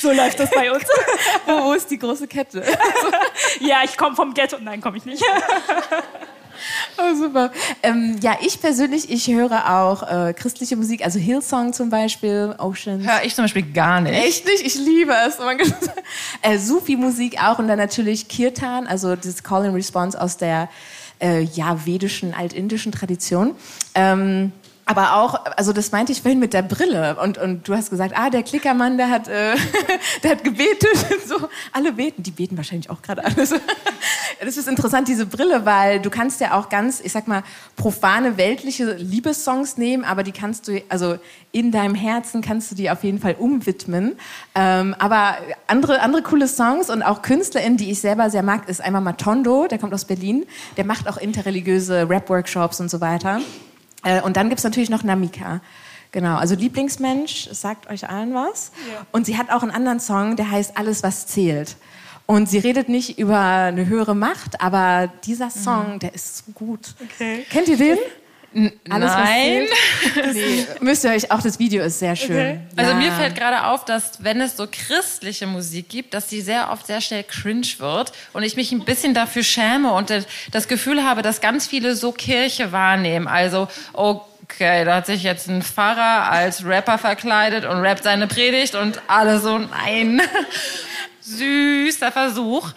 So läuft das bei uns. Wo, wo ist die große Kette? (laughs) ja, ich komme vom Ghetto. Nein, komme ich nicht. Oh, super. Ähm, ja, ich persönlich, ich höre auch äh, christliche Musik, also Hillsong zum Beispiel, Oceans. Höre ich zum Beispiel gar nicht. Echt nicht? Ich liebe es. Oh äh, Sufi-Musik auch und dann natürlich Kirtan, also das Call and Response aus der äh, ja, vedischen, altindischen Tradition. Ähm, aber auch, also das meinte ich vorhin mit der Brille und, und du hast gesagt, ah, der Klickermann, der hat, äh, (laughs) der hat gebetet, so, alle beten, die beten wahrscheinlich auch gerade alles. (laughs) Das ist interessant, diese Brille, weil du kannst ja auch ganz, ich sag mal, profane, weltliche Liebessongs nehmen, aber die kannst du, also in deinem Herzen kannst du die auf jeden Fall umwidmen. Ähm, aber andere, andere coole Songs und auch KünstlerInnen, die ich selber sehr mag, ist einmal Matondo, der kommt aus Berlin, der macht auch interreligiöse Rap-Workshops und so weiter. Äh, und dann gibt es natürlich noch Namika. Genau, also Lieblingsmensch, sagt euch allen was. Ja. Und sie hat auch einen anderen Song, der heißt Alles, was zählt. Und sie redet nicht über eine höhere Macht, aber dieser Song, mhm. der ist so gut. Okay. Kennt ihr den? Alles, Nein. (laughs) nee, müsst ihr euch auch, das Video ist sehr schön. Okay. Also ja. mir fällt gerade auf, dass wenn es so christliche Musik gibt, dass die sehr oft sehr schnell cringe wird und ich mich ein bisschen dafür schäme und das Gefühl habe, dass ganz viele so Kirche wahrnehmen. Also, okay, da hat sich jetzt ein Pfarrer als Rapper verkleidet und rappt seine Predigt und alle so, nein. (laughs) Süßer Versuch.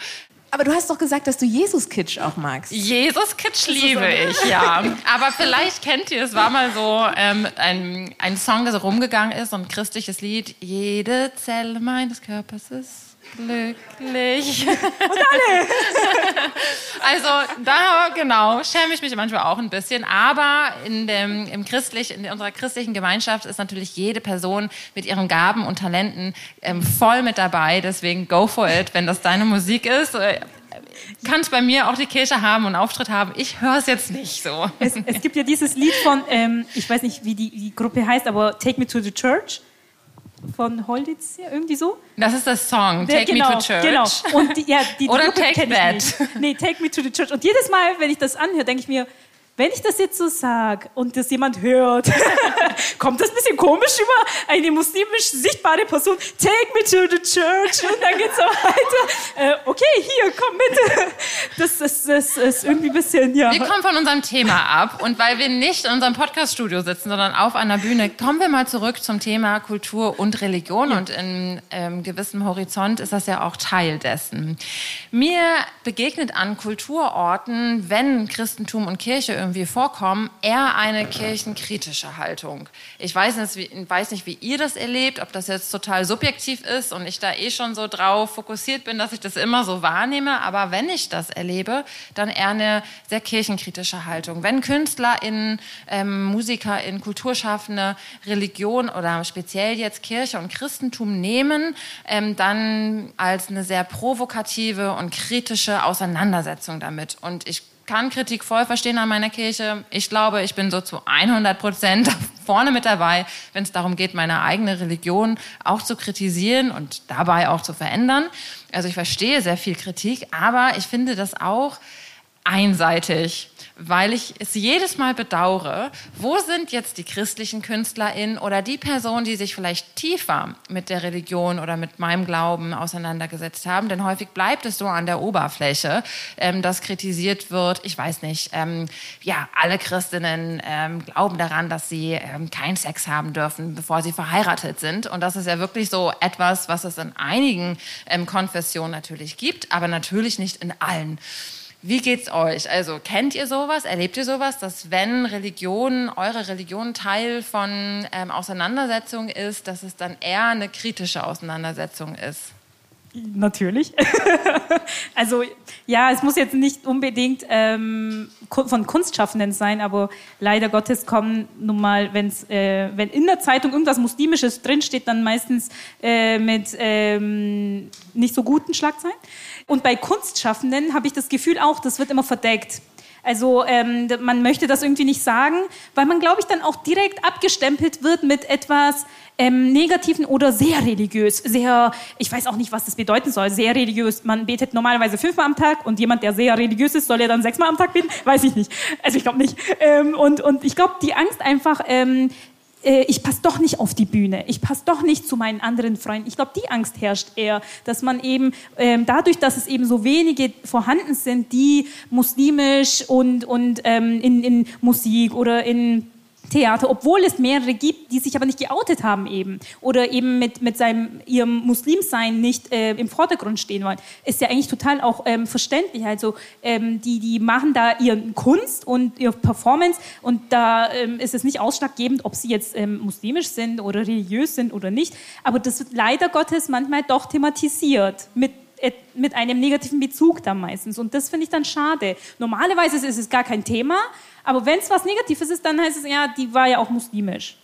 Aber du hast doch gesagt, dass du Jesus-Kitsch auch magst. Jesus-Kitsch liebe ich, ja. Aber vielleicht kennt ihr, es war mal so ähm, ein, ein Song, der so rumgegangen ist, so ein christliches Lied. Jede Zelle meines Körpers ist glücklich. Und alle. (laughs) also da genau schäme ich mich manchmal auch ein bisschen, aber in dem im christlich in unserer christlichen Gemeinschaft ist natürlich jede Person mit ihren Gaben und Talenten ähm, voll mit dabei. Deswegen go for it, wenn das deine Musik ist. Äh, kann es bei mir auch die Kirche haben und Auftritt haben. Ich höre es jetzt nicht so. Es, es, gibt ja dieses Lied von, ähm, ich weiß nicht, wie die, die Gruppe heißt, aber Take Me to the Church von Holditz, irgendwie so. Das ist das Song, Take genau, Me to Church. Genau. Und die, ja, die, die Oder Take That. Nee, Take Me to the Church. Und jedes Mal, wenn ich das anhöre, denke ich mir, wenn ich das jetzt so sage und das jemand hört, (laughs) kommt das ein bisschen komisch über eine muslimisch sichtbare Person. Take me to the church und dann geht's so weiter. Äh, okay, hier, komm mit. (laughs) Das, das, das ist irgendwie ein bisschen, ja. Wir kommen von unserem Thema ab und weil wir nicht in unserem Podcaststudio sitzen, sondern auf einer Bühne, kommen wir mal zurück zum Thema Kultur und Religion ja. und in ähm, gewissem Horizont ist das ja auch Teil dessen. Mir begegnet an Kulturorten, wenn Christentum und Kirche irgendwie vorkommen, eher eine kirchenkritische Haltung. Ich weiß nicht, wie, weiß nicht, wie ihr das erlebt, ob das jetzt total subjektiv ist und ich da eh schon so drauf fokussiert bin, dass ich das immer so wahrnehme. Aber wenn ich das erlebe, dann eher eine sehr kirchenkritische Haltung. Wenn KünstlerInnen, ähm, MusikerInnen, Kulturschaffende Religion oder speziell jetzt Kirche und Christentum nehmen, ähm, dann als eine sehr provokative und kritische Auseinandersetzung damit. Und ich kann Kritik voll verstehen an meiner Kirche. Ich glaube, ich bin so zu 100 Prozent (laughs) vorne mit dabei, wenn es darum geht, meine eigene Religion auch zu kritisieren und dabei auch zu verändern. Also ich verstehe sehr viel Kritik, aber ich finde das auch einseitig weil ich es jedes Mal bedauere, wo sind jetzt die christlichen KünstlerInnen oder die Personen, die sich vielleicht tiefer mit der Religion oder mit meinem Glauben auseinandergesetzt haben, denn häufig bleibt es so an der Oberfläche, ähm, dass kritisiert wird, ich weiß nicht, ähm, ja, alle Christinnen ähm, glauben daran, dass sie ähm, keinen Sex haben dürfen, bevor sie verheiratet sind und das ist ja wirklich so etwas, was es in einigen ähm, Konfessionen natürlich gibt, aber natürlich nicht in allen. Wie geht's euch? Also kennt ihr sowas? Erlebt ihr sowas, dass wenn Religion, eure Religion Teil von ähm, Auseinandersetzung ist, dass es dann eher eine kritische Auseinandersetzung ist? Natürlich. (laughs) also ja, es muss jetzt nicht unbedingt ähm, von Kunstschaffenden sein, aber leider Gottes kommen nun mal, wenn's, äh, wenn in der Zeitung irgendwas Muslimisches drinsteht, dann meistens äh, mit ähm, nicht so guten Schlagzeilen. Und bei Kunstschaffenden habe ich das Gefühl auch, das wird immer verdeckt. Also ähm, man möchte das irgendwie nicht sagen, weil man, glaube ich, dann auch direkt abgestempelt wird mit etwas ähm, Negativen oder sehr religiös. Sehr, ich weiß auch nicht, was das bedeuten soll. Sehr religiös. Man betet normalerweise fünfmal am Tag und jemand, der sehr religiös ist, soll ja dann sechsmal am Tag beten? Weiß ich nicht. Also ich glaube nicht. Ähm, und, und ich glaube, die Angst einfach, ähm, äh, ich passe doch nicht auf die Bühne, ich passe doch nicht zu meinen anderen Freunden. Ich glaube, die Angst herrscht eher, dass man eben ähm, dadurch, dass es eben so wenige vorhanden sind, die muslimisch und, und ähm, in, in Musik oder in Theater, obwohl es mehrere gibt, die sich aber nicht geoutet haben eben oder eben mit, mit seinem, ihrem Muslimsein nicht äh, im Vordergrund stehen wollen, ist ja eigentlich total auch ähm, verständlich. Also ähm, die, die machen da ihren Kunst und ihre Performance und da ähm, ist es nicht ausschlaggebend, ob sie jetzt ähm, muslimisch sind oder religiös sind oder nicht, aber das wird leider Gottes manchmal doch thematisiert mit mit einem negativen Bezug dann meistens. Und das finde ich dann schade. Normalerweise ist es gar kein Thema, aber wenn es was Negatives ist, dann heißt es, ja, die war ja auch muslimisch.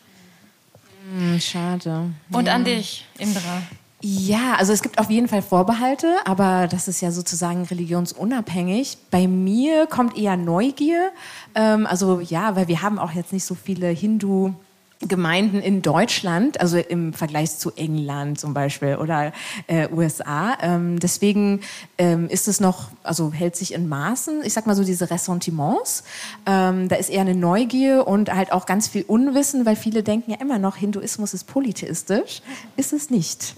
Hm, schade. Und ja. an dich, Indra. Ja, also es gibt auf jeden Fall Vorbehalte, aber das ist ja sozusagen religionsunabhängig. Bei mir kommt eher Neugier. Ähm, also ja, weil wir haben auch jetzt nicht so viele Hindu- Gemeinden in Deutschland, also im Vergleich zu England zum Beispiel oder äh, USA. Ähm, deswegen ähm, ist es noch, also hält sich in Maßen. Ich sag mal so diese Ressentiments. Ähm, da ist eher eine Neugier und halt auch ganz viel Unwissen, weil viele denken ja immer noch, Hinduismus ist polytheistisch. Ist es nicht.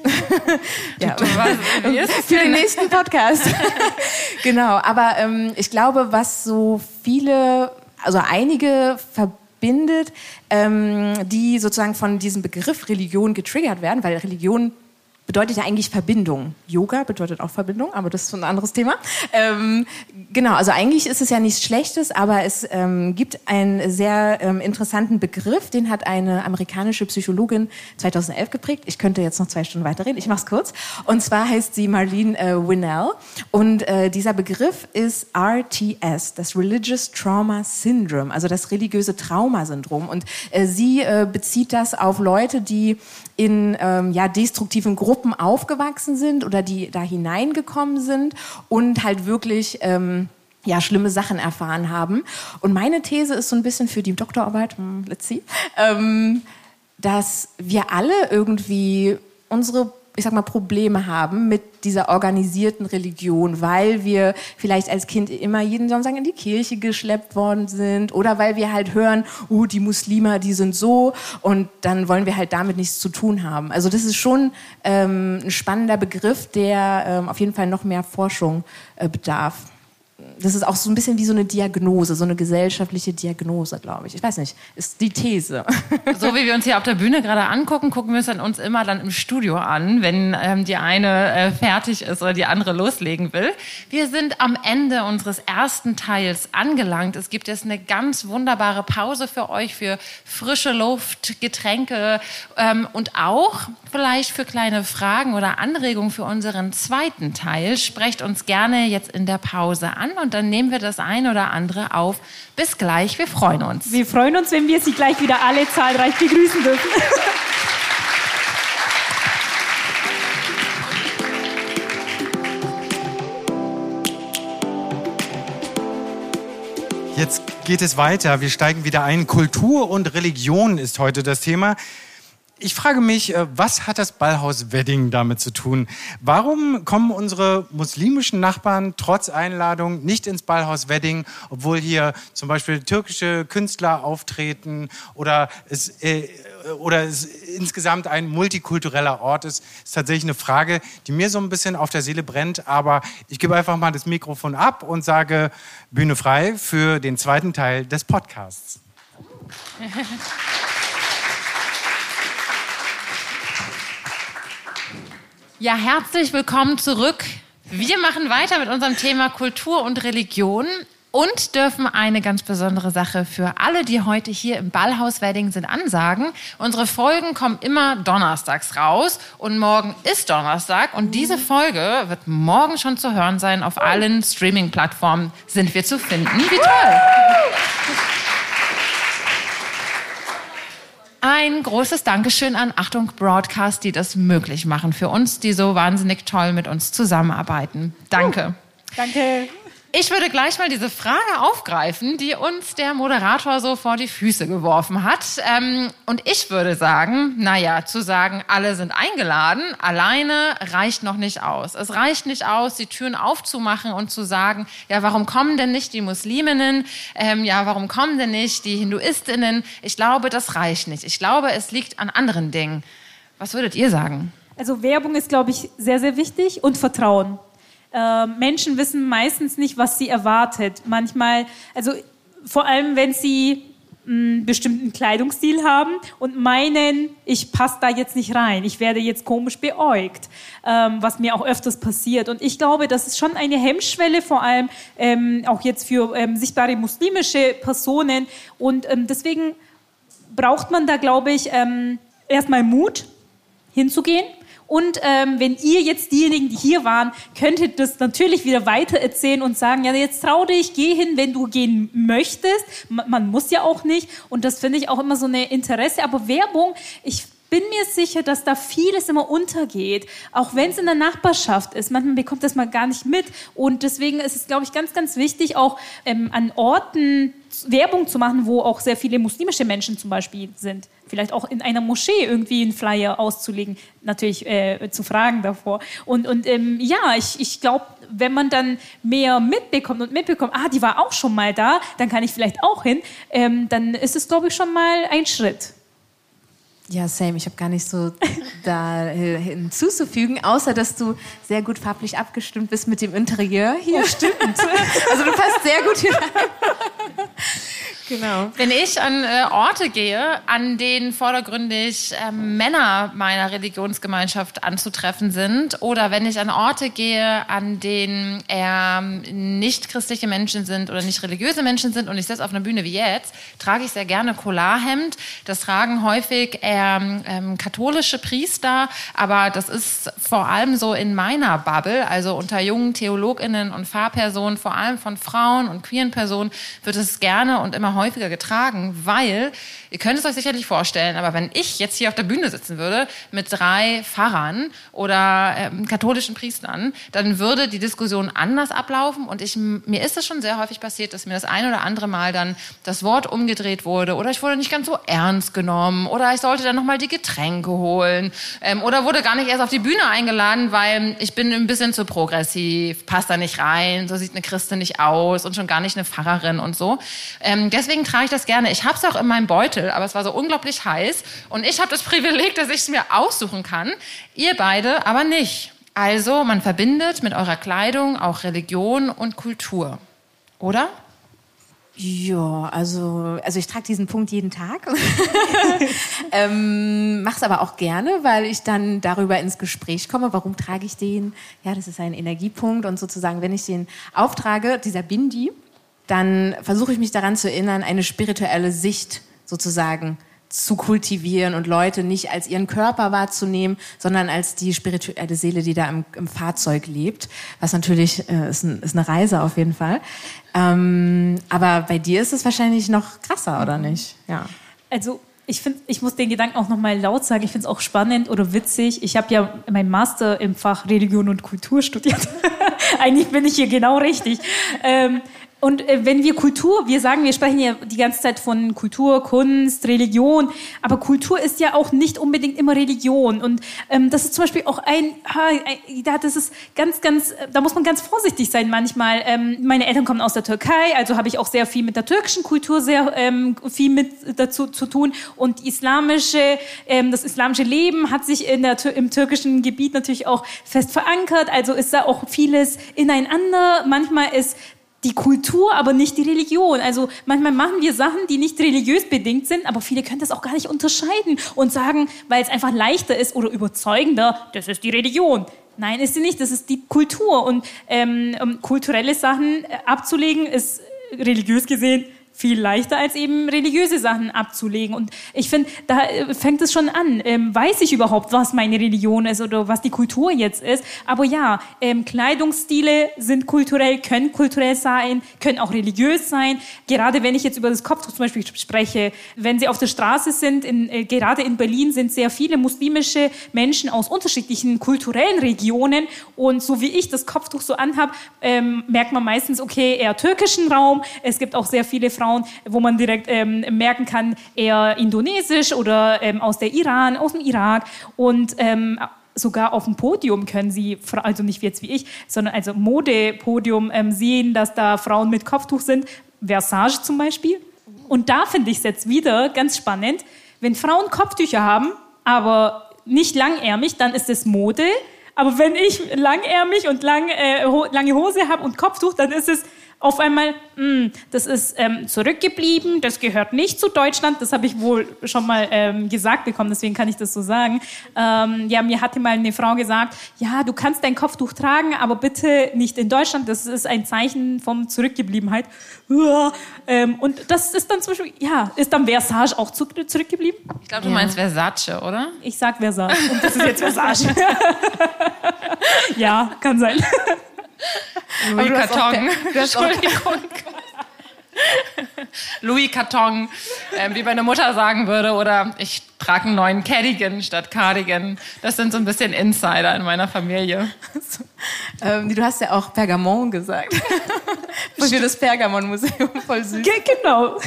(laughs) ja. Für den nächsten Podcast. (laughs) genau. Aber ähm, ich glaube, was so viele, also einige verbindet, ähm, die sozusagen von diesem Begriff Religion getriggert werden, weil Religion bedeutet ja eigentlich Verbindung. Yoga bedeutet auch Verbindung, aber das ist ein anderes Thema. Ähm, genau, also eigentlich ist es ja nichts Schlechtes, aber es ähm, gibt einen sehr ähm, interessanten Begriff, den hat eine amerikanische Psychologin 2011 geprägt. Ich könnte jetzt noch zwei Stunden weiterreden, ich mache es kurz. Und zwar heißt sie Marlene äh, Winnell und äh, dieser Begriff ist RTS, das Religious Trauma Syndrome, also das religiöse Traumasyndrom. Und äh, sie äh, bezieht das auf Leute, die in ähm, ja, destruktiven Gruppen aufgewachsen sind oder die da hineingekommen sind und halt wirklich ähm, ja, schlimme Sachen erfahren haben. Und meine These ist so ein bisschen für die Doktorarbeit, hm, let's see, ähm, dass wir alle irgendwie unsere ich sag mal, Probleme haben mit dieser organisierten Religion, weil wir vielleicht als Kind immer jeden Sonntag in die Kirche geschleppt worden sind oder weil wir halt hören, uh, die Muslime, die sind so und dann wollen wir halt damit nichts zu tun haben. Also das ist schon ähm, ein spannender Begriff, der ähm, auf jeden Fall noch mehr Forschung äh, bedarf. Das ist auch so ein bisschen wie so eine Diagnose, so eine gesellschaftliche Diagnose, glaube ich. Ich weiß nicht, ist die These. (laughs) So wie wir uns hier auf der Bühne gerade angucken, gucken wir es dann uns immer dann im Studio an, wenn ähm, die eine äh, fertig ist oder die andere loslegen will. Wir sind am Ende unseres ersten Teils angelangt. Es gibt jetzt eine ganz wunderbare Pause für euch, für frische Luft, Getränke ähm, und auch vielleicht für kleine Fragen oder Anregungen für unseren zweiten Teil. Sprecht uns gerne jetzt in der Pause an und dann nehmen wir das ein oder andere auf. Bis gleich, wir freuen uns. Wir freuen uns, wenn wir Sie gleich wieder alle zahlreich begrüßen dürfen. Jetzt geht es weiter. Wir steigen wieder ein. Kultur und Religion ist heute das Thema. Ich frage mich, äh, was hat das Ballhaus Wedding damit zu tun? Warum kommen unsere muslimischen Nachbarn trotz Einladung nicht ins Ballhaus Wedding, obwohl hier zum Beispiel türkische Künstler auftreten oder es, äh, oder es insgesamt ein multikultureller Ort ist? Das ist tatsächlich eine Frage, die mir so ein bisschen auf der Seele brennt. Aber ich gebe einfach mal das Mikrofon ab und sage Bühne frei für den zweiten Teil des Podcasts. (laughs) Ja, herzlich willkommen zurück. Wir machen weiter mit unserem Thema Kultur und Religion und dürfen eine ganz besondere Sache für alle, die heute hier im Ballhaus Wedding sind, ansagen. Unsere Folgen kommen immer donnerstags raus und morgen ist Donnerstag und diese Folge wird morgen schon zu hören sein. Auf allen Streaming-Plattformen sind wir zu finden. Wie toll! Ein großes Dankeschön an Achtung Broadcast, die das möglich machen für uns, die so wahnsinnig toll mit uns zusammenarbeiten. Danke. Danke. Ich würde gleich mal diese Frage aufgreifen, die uns der Moderator so vor die Füße geworfen hat. Ähm, und ich würde sagen, naja, zu sagen, alle sind eingeladen, alleine reicht noch nicht aus. Es reicht nicht aus, die Türen aufzumachen und zu sagen, ja, warum kommen denn nicht die Musliminnen? Ähm, ja, warum kommen denn nicht die Hinduistinnen? Ich glaube, das reicht nicht. Ich glaube, es liegt an anderen Dingen. Was würdet ihr sagen? Also Werbung ist, glaube ich, sehr, sehr wichtig und Vertrauen. Äh, Menschen wissen meistens nicht, was sie erwartet. Manchmal, also vor allem, wenn sie einen bestimmten Kleidungsstil haben und meinen, ich passe da jetzt nicht rein, ich werde jetzt komisch beäugt, ähm, was mir auch öfters passiert. Und ich glaube, das ist schon eine Hemmschwelle, vor allem ähm, auch jetzt für ähm, sichtbare muslimische Personen. Und ähm, deswegen braucht man da, glaube ich, ähm, erstmal Mut hinzugehen und ähm, wenn ihr jetzt diejenigen, die hier waren, könntet das natürlich wieder weitererzählen und sagen, ja, jetzt trau dich, geh hin, wenn du gehen möchtest. Man, man muss ja auch nicht. Und das finde ich auch immer so eine Interesse. Aber Werbung, ich bin mir sicher, dass da vieles immer untergeht, auch wenn es in der Nachbarschaft ist. Manchmal bekommt das mal gar nicht mit. Und deswegen ist es, glaube ich, ganz, ganz wichtig, auch ähm, an Orten Werbung zu machen, wo auch sehr viele muslimische Menschen zum Beispiel sind. Vielleicht auch in einer Moschee irgendwie einen Flyer auszulegen, natürlich äh, zu fragen davor. Und, und ähm, ja, ich, ich glaube, wenn man dann mehr mitbekommt und mitbekommt, ah, die war auch schon mal da, dann kann ich vielleicht auch hin, ähm, dann ist es, glaube ich, schon mal ein Schritt. Ja, same. Ich habe gar nicht so da hinzuzufügen, außer dass du sehr gut farblich abgestimmt bist mit dem Interieur hier. Oh, stimmt. also du passt sehr gut hinein. Genau. Wenn ich an äh, Orte gehe, an denen vordergründig äh, Männer meiner Religionsgemeinschaft anzutreffen sind, oder wenn ich an Orte gehe, an denen eher nicht christliche Menschen sind oder nicht religiöse Menschen sind, und ich sitze auf einer Bühne wie jetzt, trage ich sehr gerne Collarhemd. Das tragen häufig eher ähm, katholische Priester, aber das ist vor allem so in meiner Bubble, also unter jungen Theologinnen und Fahrpersonen, vor allem von Frauen und queeren Personen, wird es gerne und immer häufiger getragen, weil, ihr könnt es euch sicherlich vorstellen, aber wenn ich jetzt hier auf der Bühne sitzen würde mit drei Pfarrern oder ähm, katholischen Priestern, dann würde die Diskussion anders ablaufen und ich, mir ist es schon sehr häufig passiert, dass mir das ein oder andere Mal dann das Wort umgedreht wurde oder ich wurde nicht ganz so ernst genommen oder ich sollte dann nochmal die Getränke holen ähm, oder wurde gar nicht erst auf die Bühne eingeladen, weil ich bin ein bisschen zu progressiv, passt da nicht rein, so sieht eine Christin nicht aus und schon gar nicht eine Pfarrerin und so. Ähm, deswegen trage ich das gerne. Ich habe es auch in meinem Beutel, aber es war so unglaublich heiß. Und ich habe das (laughs) Privileg, dass ich es mir aussuchen kann. Ihr beide aber nicht. Also man verbindet mit eurer Kleidung auch Religion und Kultur. oder? Ja, also, also ich trage diesen Punkt jeden Tag. (laughs) ähm, Mach's aber auch gerne, weil ich dann darüber ins Gespräch komme. Warum trage ich den? Ja, das ist ein Energiepunkt und sozusagen, wenn ich den auftrage, dieser Bindi, dann versuche ich mich daran zu erinnern, eine spirituelle Sicht sozusagen zu kultivieren und Leute nicht als ihren Körper wahrzunehmen, sondern als die spirituelle Seele, die da im, im Fahrzeug lebt. Was natürlich äh, ist, ein, ist, eine Reise auf jeden Fall. Ähm, aber bei dir ist es wahrscheinlich noch krasser, oder nicht? Ja. Also ich finde, ich muss den Gedanken auch nochmal laut sagen. Ich finde es auch spannend oder witzig. Ich habe ja mein Master im Fach Religion und Kultur studiert. (laughs) Eigentlich bin ich hier genau richtig. Ähm, und äh, wenn wir Kultur, wir sagen, wir sprechen ja die ganze Zeit von Kultur, Kunst, Religion, aber Kultur ist ja auch nicht unbedingt immer Religion. Und ähm, das ist zum Beispiel auch ein, ein, das ist ganz, ganz, da muss man ganz vorsichtig sein manchmal. Ähm, meine Eltern kommen aus der Türkei, also habe ich auch sehr viel mit der türkischen Kultur sehr ähm, viel mit dazu zu tun. Und islamische, ähm, das islamische Leben hat sich in der, im türkischen Gebiet natürlich auch fest verankert. Also ist da auch vieles ineinander. Manchmal ist die Kultur, aber nicht die Religion. Also manchmal machen wir Sachen, die nicht religiös bedingt sind, aber viele können das auch gar nicht unterscheiden und sagen, weil es einfach leichter ist oder überzeugender, das ist die Religion. Nein, ist sie nicht. Das ist die Kultur. Und ähm, um kulturelle Sachen äh, abzulegen, ist religiös gesehen viel leichter als eben religiöse Sachen abzulegen. Und ich finde, da äh, fängt es schon an. Ähm, weiß ich überhaupt, was meine Religion ist oder was die Kultur jetzt ist? Aber ja, ähm, Kleidungsstile sind kulturell, können kulturell sein, können auch religiös sein. Gerade wenn ich jetzt über das Kopftuch zum Beispiel spreche, wenn Sie auf der Straße sind, in, äh, gerade in Berlin sind sehr viele muslimische Menschen aus unterschiedlichen kulturellen Regionen. Und so wie ich das Kopftuch so anhab, ähm, merkt man meistens, okay, eher türkischen Raum. Es gibt auch sehr viele Frauen, wo man direkt ähm, merken kann, eher indonesisch oder ähm, aus der Iran, aus dem Irak und ähm, sogar auf dem Podium können sie, also nicht jetzt wie ich, sondern also Modepodium ähm, sehen, dass da Frauen mit Kopftuch sind, Versage zum Beispiel. Und da finde ich es jetzt wieder ganz spannend, wenn Frauen Kopftücher haben, aber nicht langärmig, dann ist es Mode. Aber wenn ich langärmig und lang, äh, lange Hose habe und Kopftuch, dann ist es auf einmal, mh, hm, das ist ähm, zurückgeblieben, das gehört nicht zu Deutschland, das habe ich wohl schon mal ähm, gesagt bekommen, deswegen kann ich das so sagen. Ähm, ja, mir hatte mal eine Frau gesagt, ja, du kannst dein Kopftuch tragen, aber bitte nicht in Deutschland, das ist ein Zeichen von Zurückgebliebenheit. Ähm, und das ist dann zum Beispiel, ja, ist dann Versage auch zu, zurückgeblieben? Ich glaube, du ja. meinst Versace, oder? Ich sag Versage und das ist jetzt Versage. (laughs) ja, kann sein. Louis Karton. Entschuldigung. (laughs) Louis Karton, äh, wie meine Mutter sagen würde, oder ich trage einen neuen Cardigan statt Cardigan. Das sind so ein bisschen Insider in meiner Familie. ähm, du hast ja auch Pergamon gesagt. (laughs) Für das Pergamon-Museum, voll süß. Ge genau.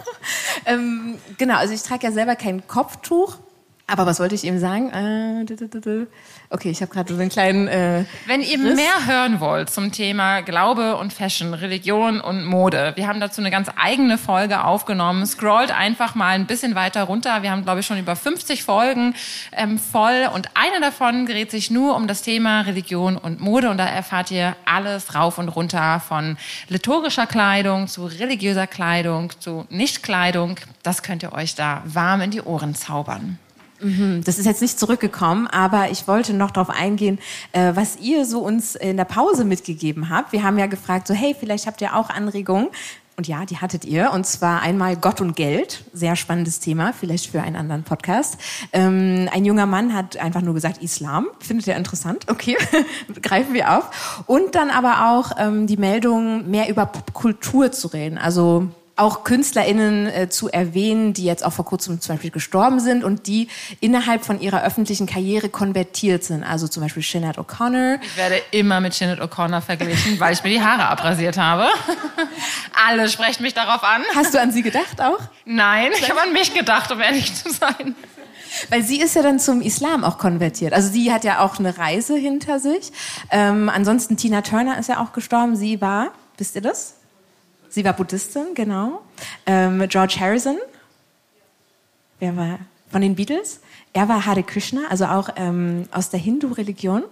(laughs) ähm, genau, also ich trage ja selber kein Kopftuch, aber was wollte ich eben sagen? Äh, okay, ich habe gerade so einen kleinen. Äh, Wenn ihr Riss. mehr hören wollt zum Thema Glaube und Fashion, Religion und Mode, wir haben dazu eine ganz eigene Folge aufgenommen. Scrollt einfach mal ein bisschen weiter runter. Wir haben, glaube ich, schon über 50 Folgen ähm, voll und eine davon dreht sich nur um das Thema Religion und Mode und da erfahrt ihr alles rauf und runter von liturgischer Kleidung zu religiöser Kleidung zu Nichtkleidung. Das könnt ihr euch da warm in die Ohren zaubern. Mhm, das ist jetzt nicht zurückgekommen, aber ich wollte noch darauf eingehen, äh, was ihr so uns in der Pause mitgegeben habt. Wir haben ja gefragt, so hey, vielleicht habt ihr auch Anregungen. Und ja, die hattet ihr. Und zwar einmal Gott und Geld. Sehr spannendes Thema, vielleicht für einen anderen Podcast. Ähm, ein junger Mann hat einfach nur gesagt Islam. Findet ihr interessant? Okay, (laughs) greifen wir auf. Und dann aber auch ähm, die Meldung, mehr über Popkultur zu reden. Also auch KünstlerInnen äh, zu erwähnen, die jetzt auch vor kurzem zum Beispiel gestorben sind und die innerhalb von ihrer öffentlichen Karriere konvertiert sind. Also zum Beispiel Sinead O'Connor. Ich werde immer mit Sinead O'Connor verglichen, weil ich mir die Haare abrasiert habe. (laughs) Alle sprechen mich darauf an. Hast du an sie gedacht auch? Nein, ich habe an mich gedacht, um ehrlich zu sein. Weil sie ist ja dann zum Islam auch konvertiert. Also sie hat ja auch eine Reise hinter sich. Ähm, ansonsten Tina Turner ist ja auch gestorben. Sie war, wisst ihr das? Sie war Buddhistin, genau. Ähm, George Harrison, wer war von den Beatles? Er war Hare Krishna, also auch ähm, aus der Hindu-Religion.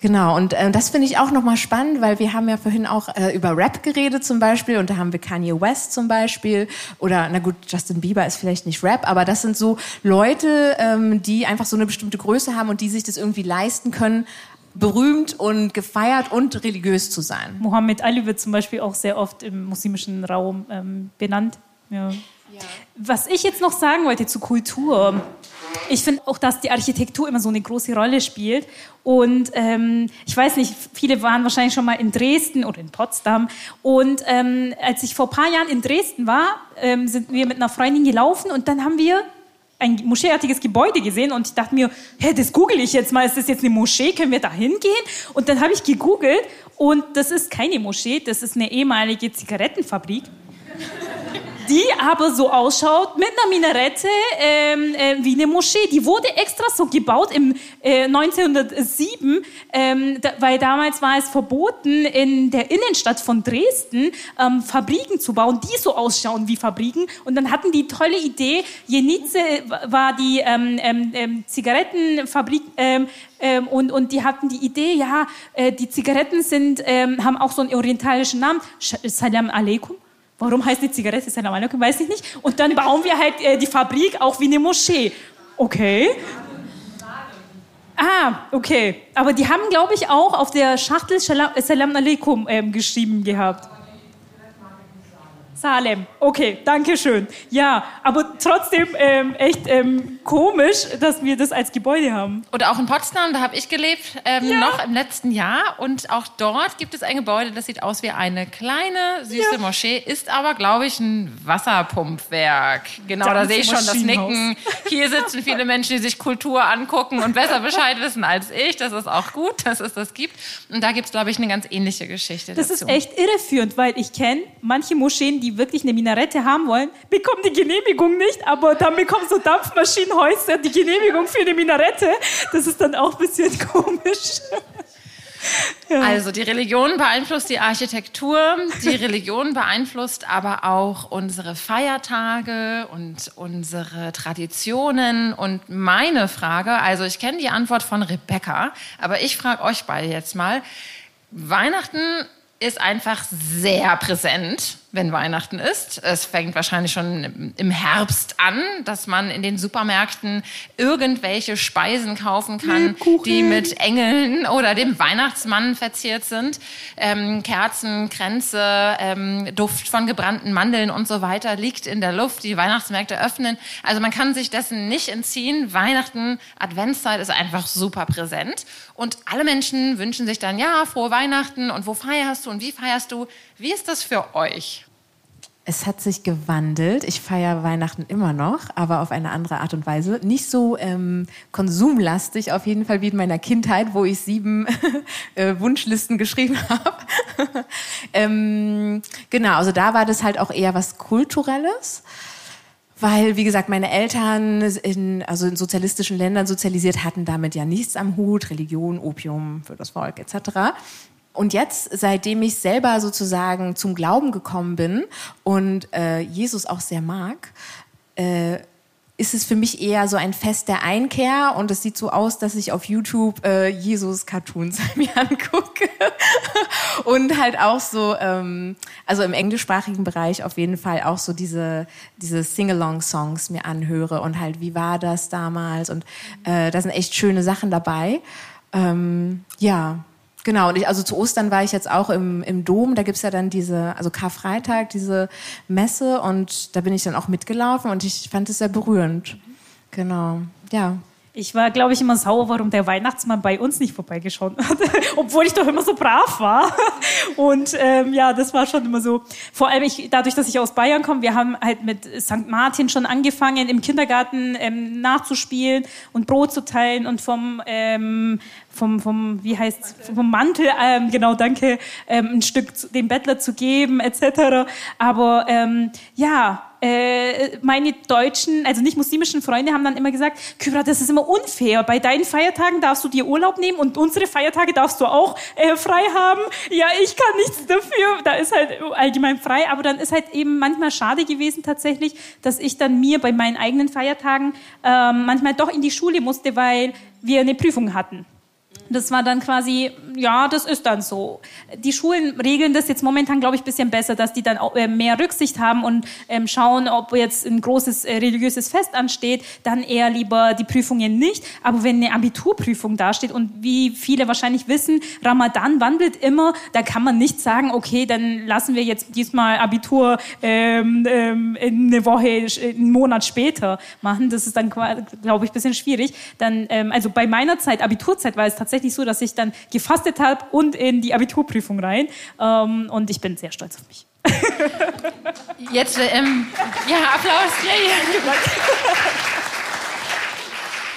Genau, und äh, das finde ich auch nochmal spannend, weil wir haben ja vorhin auch äh, über Rap geredet zum Beispiel und da haben wir Kanye West zum Beispiel oder na gut, Justin Bieber ist vielleicht nicht Rap, aber das sind so Leute, ähm, die einfach so eine bestimmte Größe haben und die sich das irgendwie leisten können, berühmt und gefeiert und religiös zu sein. Mohammed Ali wird zum Beispiel auch sehr oft im muslimischen Raum ähm, benannt. Ja. Ja. Was ich jetzt noch sagen wollte zu Kultur. Ich finde auch, dass die Architektur immer so eine große Rolle spielt. Und ähm, ich weiß nicht, viele waren wahrscheinlich schon mal in Dresden oder in Potsdam. Und ähm, als ich vor ein paar Jahren in Dresden war, ähm, sind wir mit einer Freundin gelaufen und dann haben wir ein moscheeartiges Gebäude gesehen und ich dachte mir, hä, das google ich jetzt mal, ist das jetzt eine Moschee, können wir da hingehen? Und dann habe ich gegoogelt und das ist keine Moschee, das ist eine ehemalige Zigarettenfabrik die aber so ausschaut mit einer Minarette ähm, äh, wie eine Moschee. Die wurde extra so gebaut im äh, 1907, ähm, da, weil damals war es verboten, in der Innenstadt von Dresden ähm, Fabriken zu bauen, die so ausschauen wie Fabriken. Und dann hatten die tolle Idee, Jenice war die ähm, ähm, ähm, Zigarettenfabrik ähm, und, und die hatten die Idee, ja, äh, die Zigaretten sind, ähm, haben auch so einen orientalischen Namen, Salam Aleikum. Warum heißt die Zigarette Salam Alaikum? Weiß ich nicht. Und dann bauen wir halt äh, die Fabrik auch wie eine Moschee. Okay. Ah, okay. Aber die haben, glaube ich, auch auf der Schachtel Salam Alaikum ähm, geschrieben gehabt. Salem. Okay, danke schön. Ja, aber trotzdem ähm, echt ähm, komisch, dass wir das als Gebäude haben. Oder auch in Potsdam, da habe ich gelebt, ähm, ja. noch im letzten Jahr. Und auch dort gibt es ein Gebäude, das sieht aus wie eine kleine, süße ja. Moschee, ist aber, glaube ich, ein Wasserpumpwerk. Genau, da sehe ich schon das Nicken. Hier sitzen viele Menschen, die sich Kultur angucken und besser Bescheid wissen als ich. Das ist auch gut, dass es das gibt. Und da gibt es, glaube ich, eine ganz ähnliche Geschichte Das dazu. ist echt irreführend, weil ich kenne manche Moscheen, die wirklich eine Minarette haben wollen, bekommen die Genehmigung nicht, aber dann bekommen so Dampfmaschinenhäuser die Genehmigung für eine Minarette. Das ist dann auch ein bisschen (laughs) komisch. Ja. Also die Religion beeinflusst die Architektur, die (laughs) Religion beeinflusst aber auch unsere Feiertage und unsere Traditionen. Und meine Frage, also ich kenne die Antwort von Rebecca, aber ich frage euch beide jetzt mal, Weihnachten ist einfach sehr präsent wenn Weihnachten ist. Es fängt wahrscheinlich schon im Herbst an, dass man in den Supermärkten irgendwelche Speisen kaufen kann, die mit Engeln oder dem Weihnachtsmann verziert sind. Ähm, Kerzen, Kränze, ähm, Duft von gebrannten Mandeln und so weiter liegt in der Luft. Die Weihnachtsmärkte öffnen. Also man kann sich dessen nicht entziehen. Weihnachten, Adventszeit ist einfach super präsent. Und alle Menschen wünschen sich dann, ja, frohe Weihnachten und wo feierst du und wie feierst du? Wie ist das für euch? Es hat sich gewandelt. Ich feiere Weihnachten immer noch, aber auf eine andere Art und Weise. Nicht so ähm, konsumlastig, auf jeden Fall wie in meiner Kindheit, wo ich sieben (laughs) äh, Wunschlisten geschrieben (laughs) habe. ähm, genau, also da war das halt auch eher was Kulturelles weil, wie gesagt, meine Eltern in, also in sozialistischen Ländern sozialisiert hatten damit ja nichts am Hut, Religion, Opium für das Volk etc. Und jetzt, seitdem ich selber sozusagen zum Glauben gekommen bin und äh, Jesus auch sehr mag, äh, ist es für mich eher so ein Fest der Einkehr und es sieht so aus, dass ich auf YouTube äh, Jesus-Cartoons (laughs) mir angucke. Und halt auch so, ähm, also im englischsprachigen Bereich auf jeden Fall auch so diese, diese Sing-Along-Songs mir anhöre und halt, wie war das damals? Und äh, da sind echt schöne Sachen dabei. Ähm, ja, Genau, und ich, also zu Ostern war ich jetzt auch im, im Dom, da gibt's ja dann diese, also Karfreitag, diese Messe und da bin ich dann auch mitgelaufen und ich fand es sehr berührend. Genau, ja. Ich war, glaube ich, immer sauer, warum der Weihnachtsmann bei uns nicht vorbeigeschaut hat, (laughs) obwohl ich doch immer so brav war. Und ähm, ja, das war schon immer so. Vor allem ich, dadurch, dass ich aus Bayern komme, wir haben halt mit St. Martin schon angefangen, im Kindergarten ähm, nachzuspielen und Brot zu teilen und vom ähm, vom, vom wie heißt vom Mantel, ähm, genau, danke, ähm, ein Stück dem Bettler zu geben, etc. Aber ähm, ja, äh, meine deutschen, also nicht muslimischen Freunde haben dann immer gesagt, Kybra, das ist immer unfair. Bei deinen Feiertagen darfst du dir Urlaub nehmen und unsere Feiertage darfst du auch äh, frei haben. Ja, ich kann nichts dafür. Da ist halt allgemein frei, aber dann ist halt eben manchmal schade gewesen tatsächlich, dass ich dann mir bei meinen eigenen Feiertagen ähm, manchmal doch in die Schule musste, weil wir eine Prüfung hatten. Das war dann quasi, ja, das ist dann so. Die Schulen regeln das jetzt momentan, glaube ich, ein bisschen besser, dass die dann auch äh, mehr Rücksicht haben und ähm, schauen, ob jetzt ein großes äh, religiöses Fest ansteht, dann eher lieber die Prüfungen nicht. Aber wenn eine Abiturprüfung dasteht und wie viele wahrscheinlich wissen, Ramadan wandelt immer, da kann man nicht sagen, okay, dann lassen wir jetzt diesmal Abitur ähm, ähm, eine Woche, einen Monat später machen. Das ist dann, glaube ich, ein bisschen schwierig. Dann, ähm, also bei meiner Zeit, Abiturzeit, war es tatsächlich so, dass ich dann gefastet habe und in die Abiturprüfung rein. Ähm, und ich bin sehr stolz auf mich. (laughs) Jetzt, ähm, ja, Applaus. Yeah, (laughs)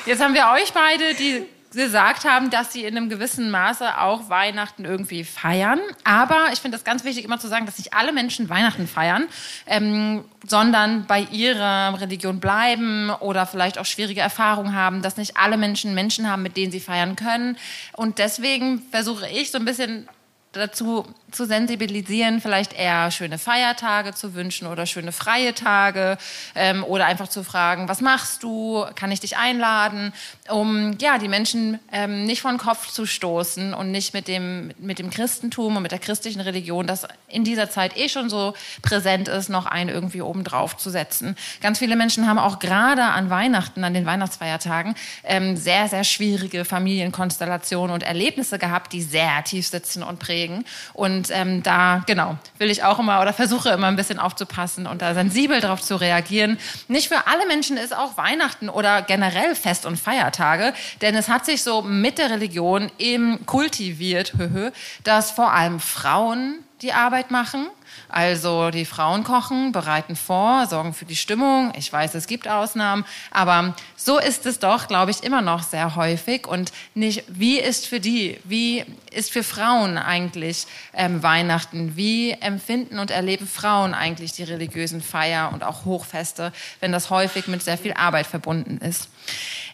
Jetzt haben wir euch beide, die gesagt haben, dass sie in einem gewissen Maße auch Weihnachten irgendwie feiern. Aber ich finde es ganz wichtig, immer zu sagen, dass nicht alle Menschen Weihnachten feiern, ähm, sondern bei ihrer Religion bleiben oder vielleicht auch schwierige Erfahrungen haben, dass nicht alle Menschen Menschen haben, mit denen sie feiern können. Und deswegen versuche ich so ein bisschen dazu zu sensibilisieren, vielleicht eher schöne Feiertage zu wünschen oder schöne freie Tage ähm, oder einfach zu fragen, was machst du, kann ich dich einladen, um ja die Menschen ähm, nicht von Kopf zu stoßen und nicht mit dem mit dem Christentum und mit der christlichen Religion, das in dieser Zeit eh schon so präsent ist, noch einen irgendwie oben drauf zu setzen. Ganz viele Menschen haben auch gerade an Weihnachten, an den Weihnachtsfeiertagen ähm, sehr sehr schwierige Familienkonstellationen und Erlebnisse gehabt, die sehr tief sitzen und prägen. Und und ähm, da, genau, will ich auch immer oder versuche immer ein bisschen aufzupassen und da sensibel darauf zu reagieren. Nicht für alle Menschen ist auch Weihnachten oder generell Fest- und Feiertage, denn es hat sich so mit der Religion eben kultiviert, (laughs) dass vor allem Frauen die Arbeit machen also die Frauen kochen, bereiten vor, sorgen für die Stimmung. Ich weiß, es gibt Ausnahmen, aber so ist es doch, glaube ich, immer noch sehr häufig. Und nicht, wie ist für die, wie ist für Frauen eigentlich ähm, Weihnachten? Wie empfinden und erleben Frauen eigentlich die religiösen Feier und auch Hochfeste, wenn das häufig mit sehr viel Arbeit verbunden ist?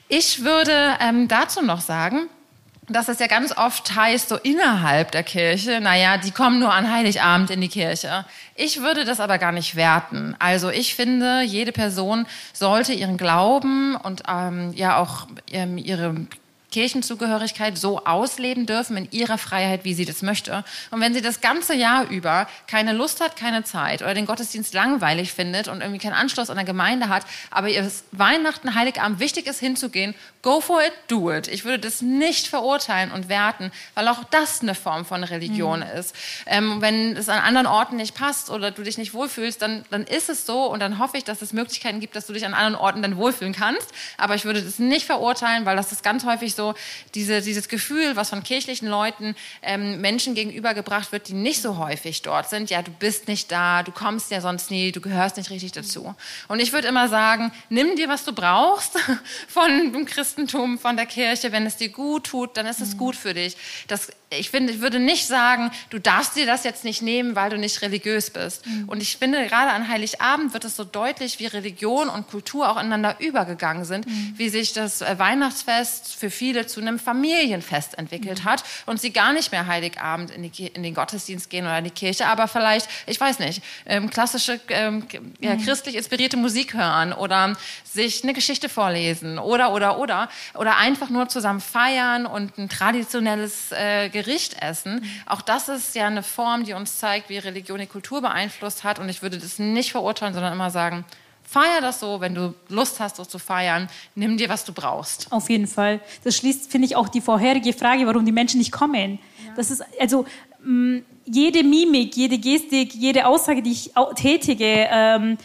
Ich würde ähm, dazu noch sagen, dass es ja ganz oft heißt, so innerhalb der Kirche, naja, die kommen nur an Heiligabend in die Kirche. Ich würde das aber gar nicht werten. Also ich finde, jede Person sollte ihren Glauben und ähm, ja auch ähm, ihre Kirchenzugehörigkeit so ausleben dürfen in ihrer Freiheit, wie sie das möchte. Und wenn sie das ganze Jahr über keine Lust hat, keine Zeit oder den Gottesdienst langweilig findet und irgendwie keinen Anschluss an der Gemeinde hat, aber ihr Weihnachten, Heiligabend wichtig ist hinzugehen, go for it, do it. Ich würde das nicht verurteilen und werten, weil auch das eine Form von Religion mhm. ist. Ähm, wenn es an anderen Orten nicht passt oder du dich nicht wohlfühlst, dann, dann ist es so und dann hoffe ich, dass es Möglichkeiten gibt, dass du dich an anderen Orten dann wohlfühlen kannst. Aber ich würde das nicht verurteilen, weil das ist ganz häufig so, diese, dieses Gefühl, was von kirchlichen Leuten ähm, Menschen gegenübergebracht wird, die nicht so häufig dort sind. Ja, du bist nicht da, du kommst ja sonst nie, du gehörst nicht richtig dazu. Und ich würde immer sagen, nimm dir, was du brauchst (laughs) von dem Christentum, von der Kirche. Wenn es dir gut tut, dann ist es gut für dich. Das ich finde, ich würde nicht sagen, du darfst dir das jetzt nicht nehmen, weil du nicht religiös bist. Mhm. Und ich finde, gerade an Heiligabend wird es so deutlich, wie Religion und Kultur auch ineinander übergegangen sind, mhm. wie sich das äh, Weihnachtsfest für viele zu einem Familienfest entwickelt mhm. hat und sie gar nicht mehr Heiligabend in, die, in, den Gottesdienst gehen oder in die Kirche, aber vielleicht, ich weiß nicht, ähm, klassische, ähm, ja, mhm. christlich inspirierte Musik hören oder sich eine Geschichte vorlesen oder, oder, oder, oder einfach nur zusammen feiern und ein traditionelles äh, Gericht essen. Auch das ist ja eine Form, die uns zeigt, wie Religion die Kultur beeinflusst hat. Und ich würde das nicht verurteilen, sondern immer sagen, feier das so, wenn du Lust hast, so zu feiern. Nimm dir, was du brauchst. Auf jeden Fall. Das schließt, finde ich, auch die vorherige Frage, warum die Menschen nicht kommen. Ja. Das ist, also, mh, mm, jede Mimik, jede Gestik, jede Aussage, die ich tätige, ähm,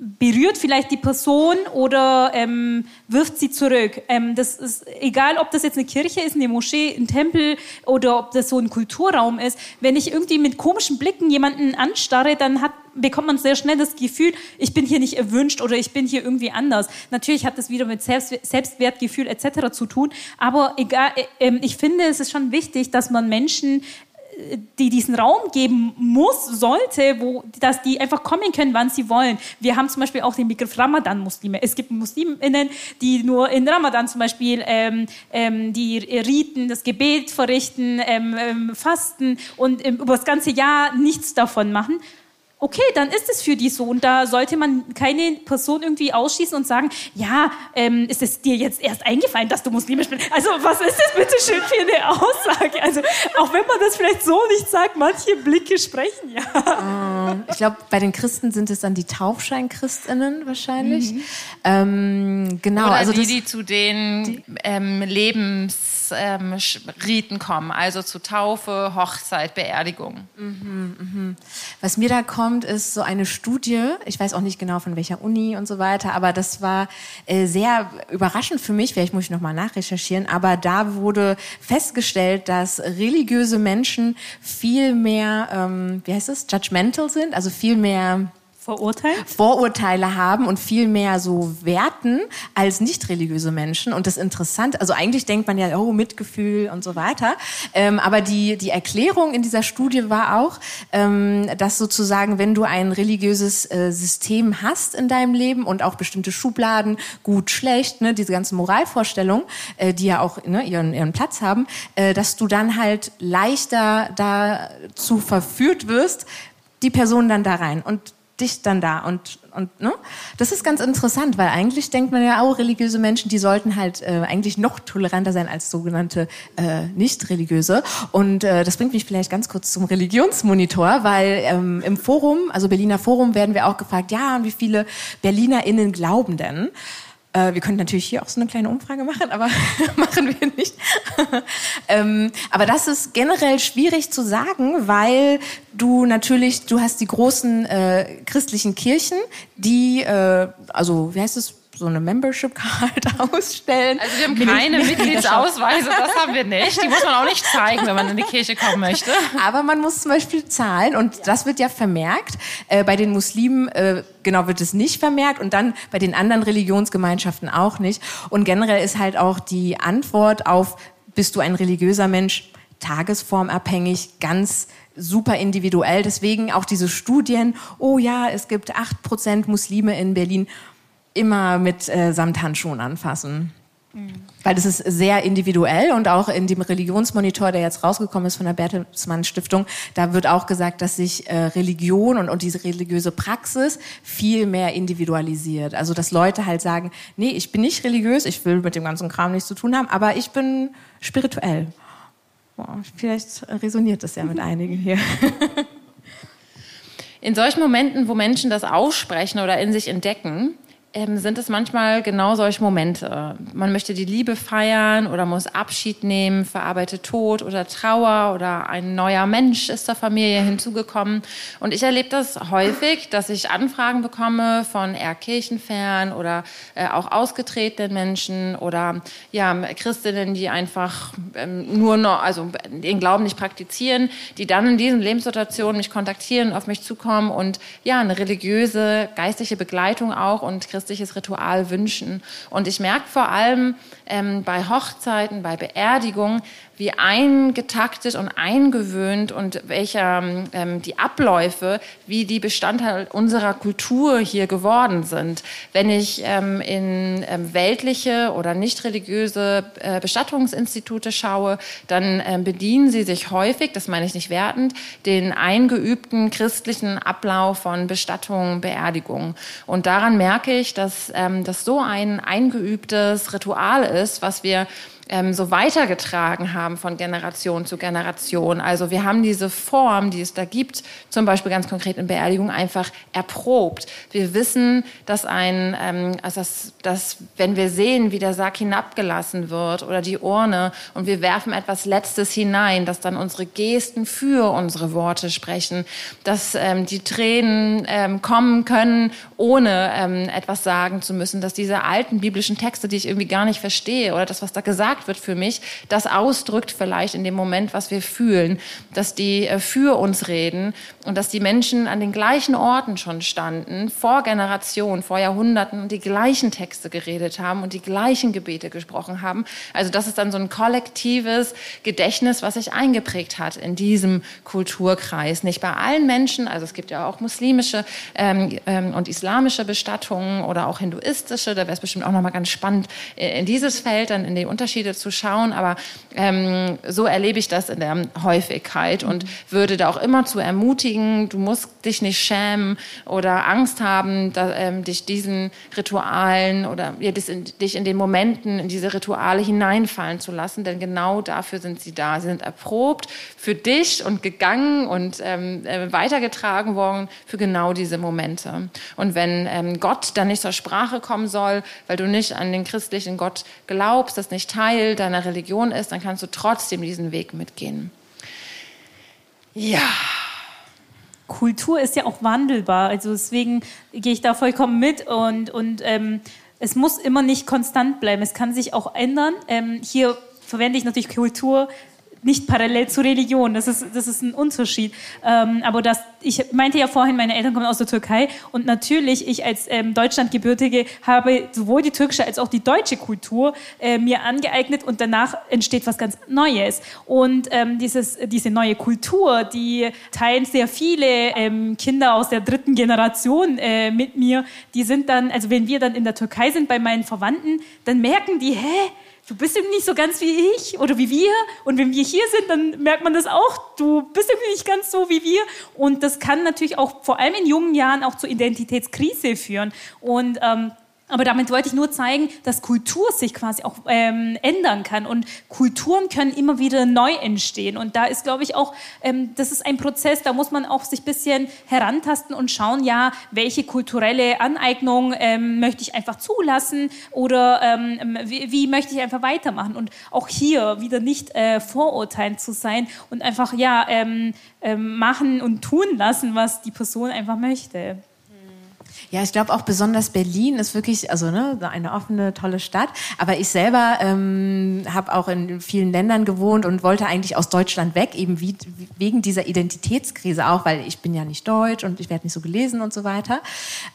berührt vielleicht die Person oder ähm, wirft sie zurück. Ähm, das ist egal, ob das jetzt eine Kirche ist, eine Moschee, ein Tempel oder ob das so ein Kulturraum ist. Wenn ich irgendwie mit komischen Blicken jemanden anstarre, dann hat, bekommt man sehr schnell das Gefühl, ich bin hier nicht erwünscht oder ich bin hier irgendwie anders. Natürlich hat das wieder mit Selbst Selbstwertgefühl etc. zu tun, aber egal, äh, ähm, ich finde, es ist schon wichtig, dass man Menschen die diesen Raum geben muss, sollte, wo, dass die einfach kommen können, wann sie wollen. Wir haben zum Beispiel auch den Begriff Ramadan-Muslime. Es gibt Musliminnen, die nur in Ramadan zum Beispiel ähm, ähm, die Riten, das Gebet verrichten, ähm, ähm fasten und ähm, über das ganze Jahr nichts davon machen okay, dann ist es für die so. Und da sollte man keine Person irgendwie ausschließen und sagen, ja, ähm, ist es dir jetzt erst eingefallen, dass du muslimisch bist? Also was ist das bitte schön für eine Aussage? Also auch wenn man das vielleicht so nicht sagt, manche Blicke sprechen ja. Ich glaube, bei den Christen sind es dann die Taufscheinchristinnen wahrscheinlich. Mhm. Ähm, genau. Oder also die, die zu den die, ähm, Lebens ähm, Riten kommen, also zu Taufe, Hochzeit, Beerdigung. Mhm, mh. Was mir da kommt, ist so eine Studie, ich weiß auch nicht genau von welcher Uni und so weiter, aber das war äh, sehr überraschend für mich, vielleicht muss ich nochmal nachrecherchieren, aber da wurde festgestellt, dass religiöse Menschen viel mehr, ähm, wie heißt es, judgmental sind, also viel mehr Vorurteile? Vorurteile haben und viel mehr so werten als nicht religiöse Menschen. Und das Interessante, also eigentlich denkt man ja, oh, Mitgefühl und so weiter. Ähm, aber die, die Erklärung in dieser Studie war auch, ähm, dass sozusagen, wenn du ein religiöses äh, System hast in deinem Leben und auch bestimmte Schubladen, gut, schlecht, ne, diese ganzen Moralvorstellungen, äh, die ja auch ne, ihren, ihren Platz haben, äh, dass du dann halt leichter dazu verführt wirst, die Person dann da rein. Und dich dann da und und ne? das ist ganz interessant, weil eigentlich denkt man ja auch religiöse Menschen, die sollten halt äh, eigentlich noch toleranter sein als sogenannte äh, nicht religiöse und äh, das bringt mich vielleicht ganz kurz zum Religionsmonitor, weil ähm, im Forum, also Berliner Forum, werden wir auch gefragt, ja, wie viele BerlinerInnen glauben denn? Äh, wir könnten natürlich hier auch so eine kleine Umfrage machen, aber (laughs) machen wir nicht. (laughs) ähm, aber das ist generell schwierig zu sagen, weil du natürlich, du hast die großen äh, christlichen Kirchen, die, äh, also wie heißt es, so eine Membership Card (laughs) ausstellen. Also wir haben keine Mitgliedsausweise, das haben wir nicht. Die muss man auch nicht zeigen, wenn man in die Kirche kommen möchte. Aber man muss zum Beispiel zahlen und das wird ja vermerkt. Äh, bei den Muslimen äh, genau wird es nicht vermerkt und dann bei den anderen Religionsgemeinschaften auch nicht. Und generell ist halt auch die Antwort auf, bist du ein religiöser Mensch, tagesformabhängig, ganz super individuell. Deswegen auch diese Studien, oh ja, es gibt acht Prozent Muslime in Berlin immer mit äh, Samthandschuhen anfassen. Weil das ist sehr individuell und auch in dem Religionsmonitor, der jetzt rausgekommen ist von der Bertelsmann Stiftung, da wird auch gesagt, dass sich äh, Religion und, und diese religiöse Praxis viel mehr individualisiert. Also dass Leute halt sagen, nee, ich bin nicht religiös, ich will mit dem ganzen Kram nichts zu tun haben, aber ich bin spirituell. Boah, vielleicht resoniert das ja mit einigen hier. In solchen Momenten, wo Menschen das aussprechen oder in sich entdecken, ähm, sind es manchmal genau solche Momente. Man möchte die Liebe feiern oder muss Abschied nehmen, verarbeitet Tod oder Trauer oder ein neuer Mensch ist zur Familie hinzugekommen. Und ich erlebe das häufig, dass ich Anfragen bekomme von eher kirchenfern oder äh, auch ausgetretenen Menschen oder ja, Christinnen, die einfach ähm, nur noch, also den Glauben nicht praktizieren, die dann in diesen Lebenssituationen mich kontaktieren, auf mich zukommen und ja, eine religiöse, geistliche Begleitung auch und christliches Ritual wünschen. Und ich merke vor allem ähm, bei Hochzeiten, bei Beerdigungen, wie eingetaktet und eingewöhnt und welcher ähm, die Abläufe, wie die Bestandteil unserer Kultur hier geworden sind. Wenn ich ähm, in ähm, weltliche oder nicht religiöse äh, Bestattungsinstitute schaue, dann ähm, bedienen sie sich häufig, das meine ich nicht wertend, den eingeübten christlichen Ablauf von Bestattungen, Beerdigungen. Und daran merke ich, dass ähm, das so ein eingeübtes Ritual ist, was wir ähm, so weitergetragen haben von Generation zu Generation. Also wir haben diese Form, die es da gibt, zum Beispiel ganz konkret in Beerdigung, einfach erprobt. Wir wissen, dass ein, ähm, also dass, dass wenn wir sehen, wie der Sarg hinabgelassen wird oder die Urne und wir werfen etwas Letztes hinein, dass dann unsere Gesten für unsere Worte sprechen, dass ähm, die Tränen ähm, kommen können, ohne ähm, etwas sagen zu müssen, dass diese alten biblischen Texte, die ich irgendwie gar nicht verstehe oder das, was da gesagt gesagt wird für mich, das ausdrückt vielleicht in dem Moment, was wir fühlen, dass die äh, für uns reden und dass die Menschen an den gleichen Orten schon standen, vor Generationen, vor Jahrhunderten und die gleichen Texte geredet haben und die gleichen Gebete gesprochen haben. Also das ist dann so ein kollektives Gedächtnis, was sich eingeprägt hat in diesem Kulturkreis. Nicht bei allen Menschen, also es gibt ja auch muslimische ähm, ähm, und islamische Bestattungen oder auch hinduistische, da wäre es bestimmt auch nochmal ganz spannend, äh, in dieses Feld dann in die Unterschiede Unterschiede zu schauen, aber ähm, so erlebe ich das in der Häufigkeit und würde da auch immer zu ermutigen, du musst dich nicht schämen oder Angst haben, da, ähm, dich diesen Ritualen oder ja, dich in den Momenten in diese Rituale hineinfallen zu lassen, denn genau dafür sind sie da. Sie sind erprobt für dich und gegangen und ähm, äh, weitergetragen worden für genau diese Momente. Und wenn ähm, Gott dann nicht zur Sprache kommen soll, weil du nicht an den christlichen Gott glaubst, das nicht Teil deiner Religion ist, dann kannst du trotzdem diesen Weg mitgehen. Ja. Kultur ist ja auch wandelbar. Also deswegen gehe ich da vollkommen mit und, und ähm, es muss immer nicht konstant bleiben. Es kann sich auch ändern. Ähm, hier verwende ich natürlich Kultur nicht parallel zur Religion. Das ist, das ist ein Unterschied. Ähm, aber das, ich meinte ja vorhin, meine Eltern kommen aus der Türkei und natürlich, ich als ähm, Deutschlandgebürtige habe sowohl die türkische als auch die deutsche Kultur äh, mir angeeignet und danach entsteht was ganz Neues. Und ähm, dieses, diese neue Kultur, die teilen sehr viele ähm, Kinder aus der dritten Generation äh, mit mir. Die sind dann, also wenn wir dann in der Türkei sind bei meinen Verwandten, dann merken die, hä? Du bist eben nicht so ganz wie ich oder wie wir. Und wenn wir hier sind, dann merkt man das auch. Du bist eben nicht ganz so wie wir. Und das kann natürlich auch vor allem in jungen Jahren auch zur Identitätskrise führen. Und ähm, aber damit wollte ich nur zeigen, dass Kultur sich quasi auch ähm, ändern kann und Kulturen können immer wieder neu entstehen. Und da ist, glaube ich, auch, ähm, das ist ein Prozess, da muss man auch sich ein bisschen herantasten und schauen, ja, welche kulturelle Aneignung ähm, möchte ich einfach zulassen oder ähm, wie, wie, möchte ich einfach weitermachen. Und auch hier wieder nicht äh, vorurteilend zu sein und einfach, ja, ähm, ähm, machen und tun lassen, was die Person einfach möchte. Ja, ich glaube auch besonders Berlin ist wirklich, also ne, eine offene, tolle Stadt. Aber ich selber ähm, habe auch in vielen Ländern gewohnt und wollte eigentlich aus Deutschland weg, eben wie, wegen dieser Identitätskrise auch, weil ich bin ja nicht deutsch und ich werde nicht so gelesen und so weiter.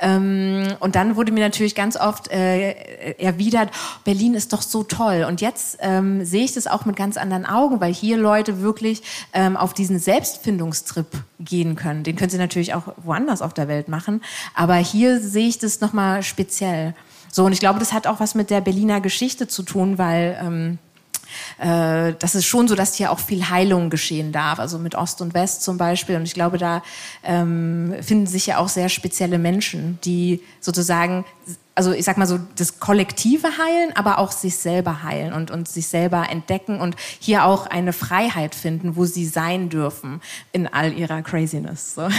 Ähm, und dann wurde mir natürlich ganz oft äh, erwidert, Berlin ist doch so toll. Und jetzt ähm, sehe ich das auch mit ganz anderen Augen, weil hier Leute wirklich ähm, auf diesen Selbstfindungstrip gehen können. Den können sie natürlich auch woanders auf der Welt machen. Aber hier hier sehe ich das nochmal speziell. So, und ich glaube, das hat auch was mit der Berliner Geschichte zu tun, weil ähm, äh, das ist schon so, dass hier auch viel Heilung geschehen darf, also mit Ost und West zum Beispiel. Und ich glaube, da ähm, finden sich ja auch sehr spezielle Menschen, die sozusagen, also ich sag mal so, das Kollektive heilen, aber auch sich selber heilen und, und sich selber entdecken und hier auch eine Freiheit finden, wo sie sein dürfen in all ihrer Craziness. So. (laughs)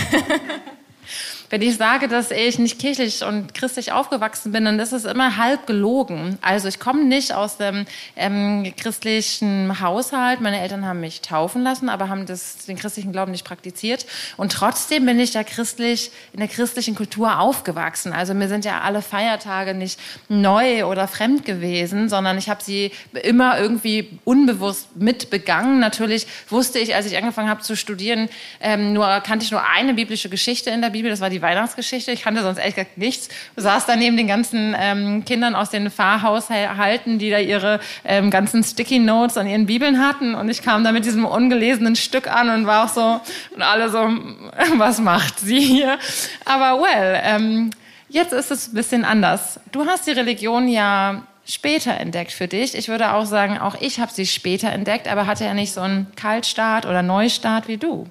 Wenn ich sage, dass ich nicht kirchlich und christlich aufgewachsen bin, dann ist es immer halb gelogen. Also ich komme nicht aus dem ähm, christlichen Haushalt. Meine Eltern haben mich taufen lassen, aber haben das, den christlichen Glauben nicht praktiziert. Und trotzdem bin ich ja christlich, in der christlichen Kultur aufgewachsen. Also mir sind ja alle Feiertage nicht neu oder fremd gewesen, sondern ich habe sie immer irgendwie unbewusst mitbegangen. Natürlich wusste ich, als ich angefangen habe zu studieren, ähm, nur kannte ich nur eine biblische Geschichte in der Bibel. Das war die die Weihnachtsgeschichte. Ich kannte sonst ehrlich gesagt nichts. Du saß da neben den ganzen ähm, Kindern aus den Pfarrhaushalten, die da ihre ähm, ganzen Sticky Notes an ihren Bibeln hatten. Und ich kam da mit diesem ungelesenen Stück an und war auch so, und alle so, (laughs) was macht sie hier? Aber well, ähm, jetzt ist es ein bisschen anders. Du hast die Religion ja später entdeckt für dich. Ich würde auch sagen, auch ich habe sie später entdeckt, aber hatte ja nicht so einen Kaltstart oder Neustart wie du.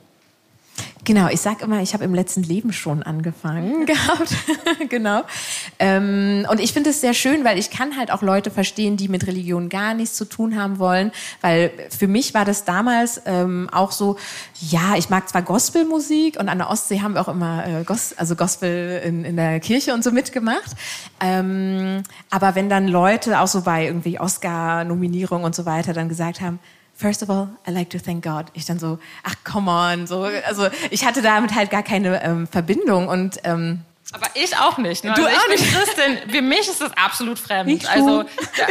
Genau, ich sag immer, ich habe im letzten Leben schon angefangen gehabt. (laughs) genau. Ähm, und ich finde es sehr schön, weil ich kann halt auch Leute verstehen, die mit Religion gar nichts zu tun haben wollen. Weil für mich war das damals ähm, auch so, ja, ich mag zwar Gospelmusik und an der Ostsee haben wir auch immer äh, Gos also Gospel in, in der Kirche und so mitgemacht. Ähm, aber wenn dann Leute auch so bei irgendwie Oscar-Nominierungen und so weiter dann gesagt haben, First of all, I like to thank God. Ich dann so, ach, come on. So, also ich hatte damit halt gar keine ähm, Verbindung und ähm, aber ich auch nicht. Ne? Du also auch nicht. Christin. Für mich ist das absolut fremd. Ich also, ja.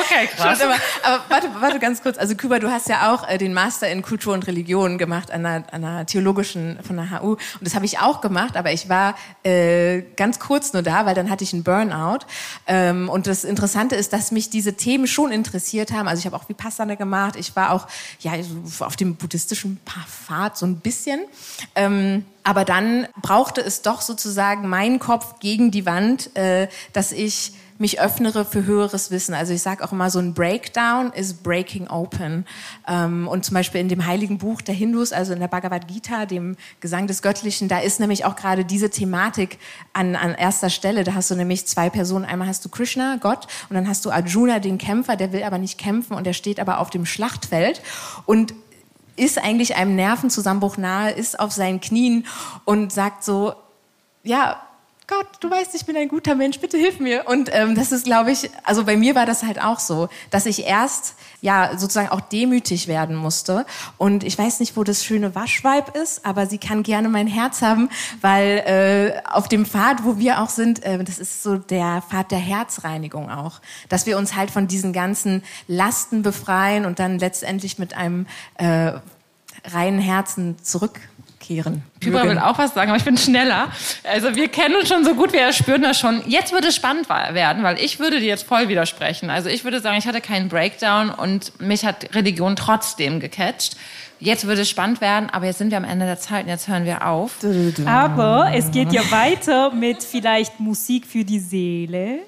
okay, (laughs) krass. aber, aber warte, warte ganz kurz. Also Kuba, du hast ja auch äh, den Master in Kultur und Religion gemacht an einer, an einer theologischen von der HU. Und das habe ich auch gemacht, aber ich war äh, ganz kurz nur da, weil dann hatte ich einen Burnout. Ähm, und das Interessante ist, dass mich diese Themen schon interessiert haben. Also ich habe auch Vipassana gemacht. Ich war auch ja auf dem buddhistischen Pfad so ein bisschen. Ähm, aber dann brauchte es doch sozusagen meinen Kopf gegen die Wand, äh, dass ich mich öffnere für höheres Wissen. Also ich sage auch immer, so ein Breakdown ist Breaking Open. Ähm, und zum Beispiel in dem heiligen Buch der Hindus, also in der Bhagavad Gita, dem Gesang des Göttlichen, da ist nämlich auch gerade diese Thematik an, an erster Stelle. Da hast du nämlich zwei Personen. Einmal hast du Krishna, Gott, und dann hast du Arjuna, den Kämpfer, der will aber nicht kämpfen und der steht aber auf dem Schlachtfeld. Und ist eigentlich einem Nervenzusammenbruch nahe, ist auf seinen Knien und sagt so, ja, Gott, du weißt, ich bin ein guter Mensch, bitte hilf mir. Und ähm, das ist, glaube ich, also bei mir war das halt auch so, dass ich erst ja sozusagen auch demütig werden musste. Und ich weiß nicht, wo das schöne Waschweib ist, aber sie kann gerne mein Herz haben, weil äh, auf dem Pfad, wo wir auch sind, äh, das ist so der Pfad der Herzreinigung auch, dass wir uns halt von diesen ganzen Lasten befreien und dann letztendlich mit einem äh, reinen Herzen zurück kehren. Kübra will auch was sagen, aber ich bin schneller. Also wir kennen uns schon so gut, wir spüren das schon. Jetzt würde es spannend werden, weil ich würde dir jetzt voll widersprechen. Also ich würde sagen, ich hatte keinen Breakdown und mich hat Religion trotzdem gecatcht. Jetzt würde es spannend werden, aber jetzt sind wir am Ende der Zeit und jetzt hören wir auf. Aber es geht ja weiter mit vielleicht Musik für die Seele.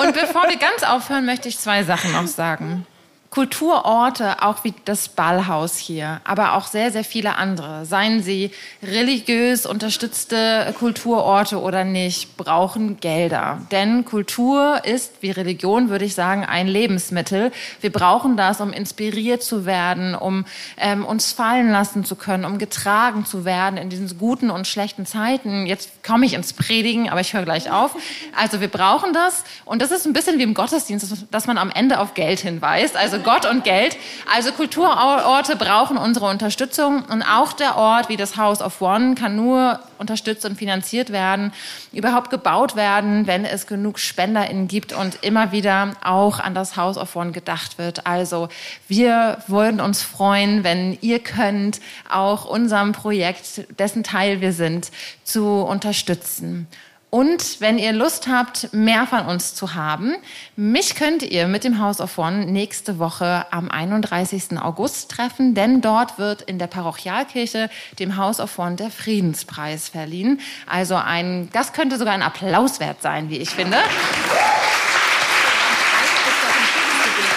Und bevor wir ganz aufhören, möchte ich zwei Sachen noch sagen. Kulturorte, auch wie das Ballhaus hier, aber auch sehr, sehr viele andere, seien sie religiös unterstützte Kulturorte oder nicht, brauchen Gelder. Denn Kultur ist, wie Religion würde ich sagen, ein Lebensmittel. Wir brauchen das, um inspiriert zu werden, um ähm, uns fallen lassen zu können, um getragen zu werden in diesen guten und schlechten Zeiten. Jetzt komme ich ins Predigen, aber ich höre gleich auf. Also wir brauchen das und das ist ein bisschen wie im Gottesdienst, dass man am Ende auf Geld hinweist. Also Gott und Geld. Also Kulturorte brauchen unsere Unterstützung und auch der Ort wie das House of One kann nur unterstützt und finanziert werden, überhaupt gebaut werden, wenn es genug SpenderInnen gibt und immer wieder auch an das House of One gedacht wird. Also wir würden uns freuen, wenn ihr könnt, auch unserem Projekt, dessen Teil wir sind, zu unterstützen. Und wenn ihr Lust habt, mehr von uns zu haben, mich könnt ihr mit dem House of One nächste Woche am 31. August treffen, denn dort wird in der Parochialkirche dem House of One der Friedenspreis verliehen. Also ein, das könnte sogar ein Applaus wert sein, wie ich finde.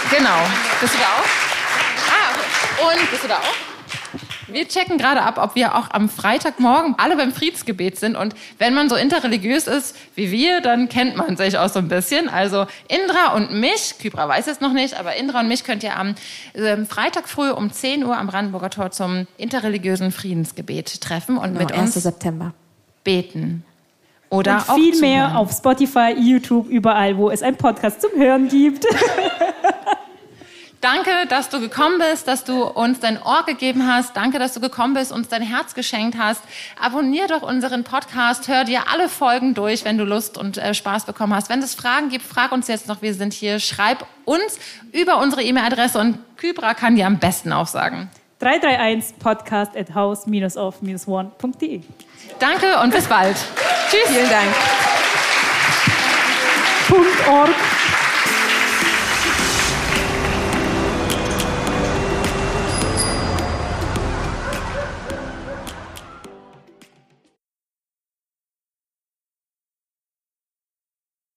Genau. Bist du da auch? Ah, und bist du da auch? Wir checken gerade ab, ob wir auch am Freitagmorgen alle beim Friedensgebet sind. Und wenn man so interreligiös ist wie wir, dann kennt man sich auch so ein bisschen. Also Indra und mich, Kybra weiß es noch nicht, aber Indra und mich könnt ihr am äh, Freitag früh um 10 Uhr am Brandenburger Tor zum interreligiösen Friedensgebet treffen und genau, mit uns September. beten. Oder und viel mehr auf Spotify, YouTube, überall, wo es einen Podcast zum Hören gibt. (laughs) Danke, dass du gekommen bist, dass du uns dein Ohr gegeben hast. Danke, dass du gekommen bist, uns dein Herz geschenkt hast. Abonnier doch unseren Podcast, hör dir alle Folgen durch, wenn du Lust und äh, Spaß bekommen hast. Wenn es Fragen gibt, frag uns jetzt noch, wir sind hier. Schreib uns über unsere E-Mail-Adresse und Kybra kann dir am besten aufsagen. 331 podcast at house-of-one.de Danke und bis bald. Tschüss. Vielen Dank. Punkt .org.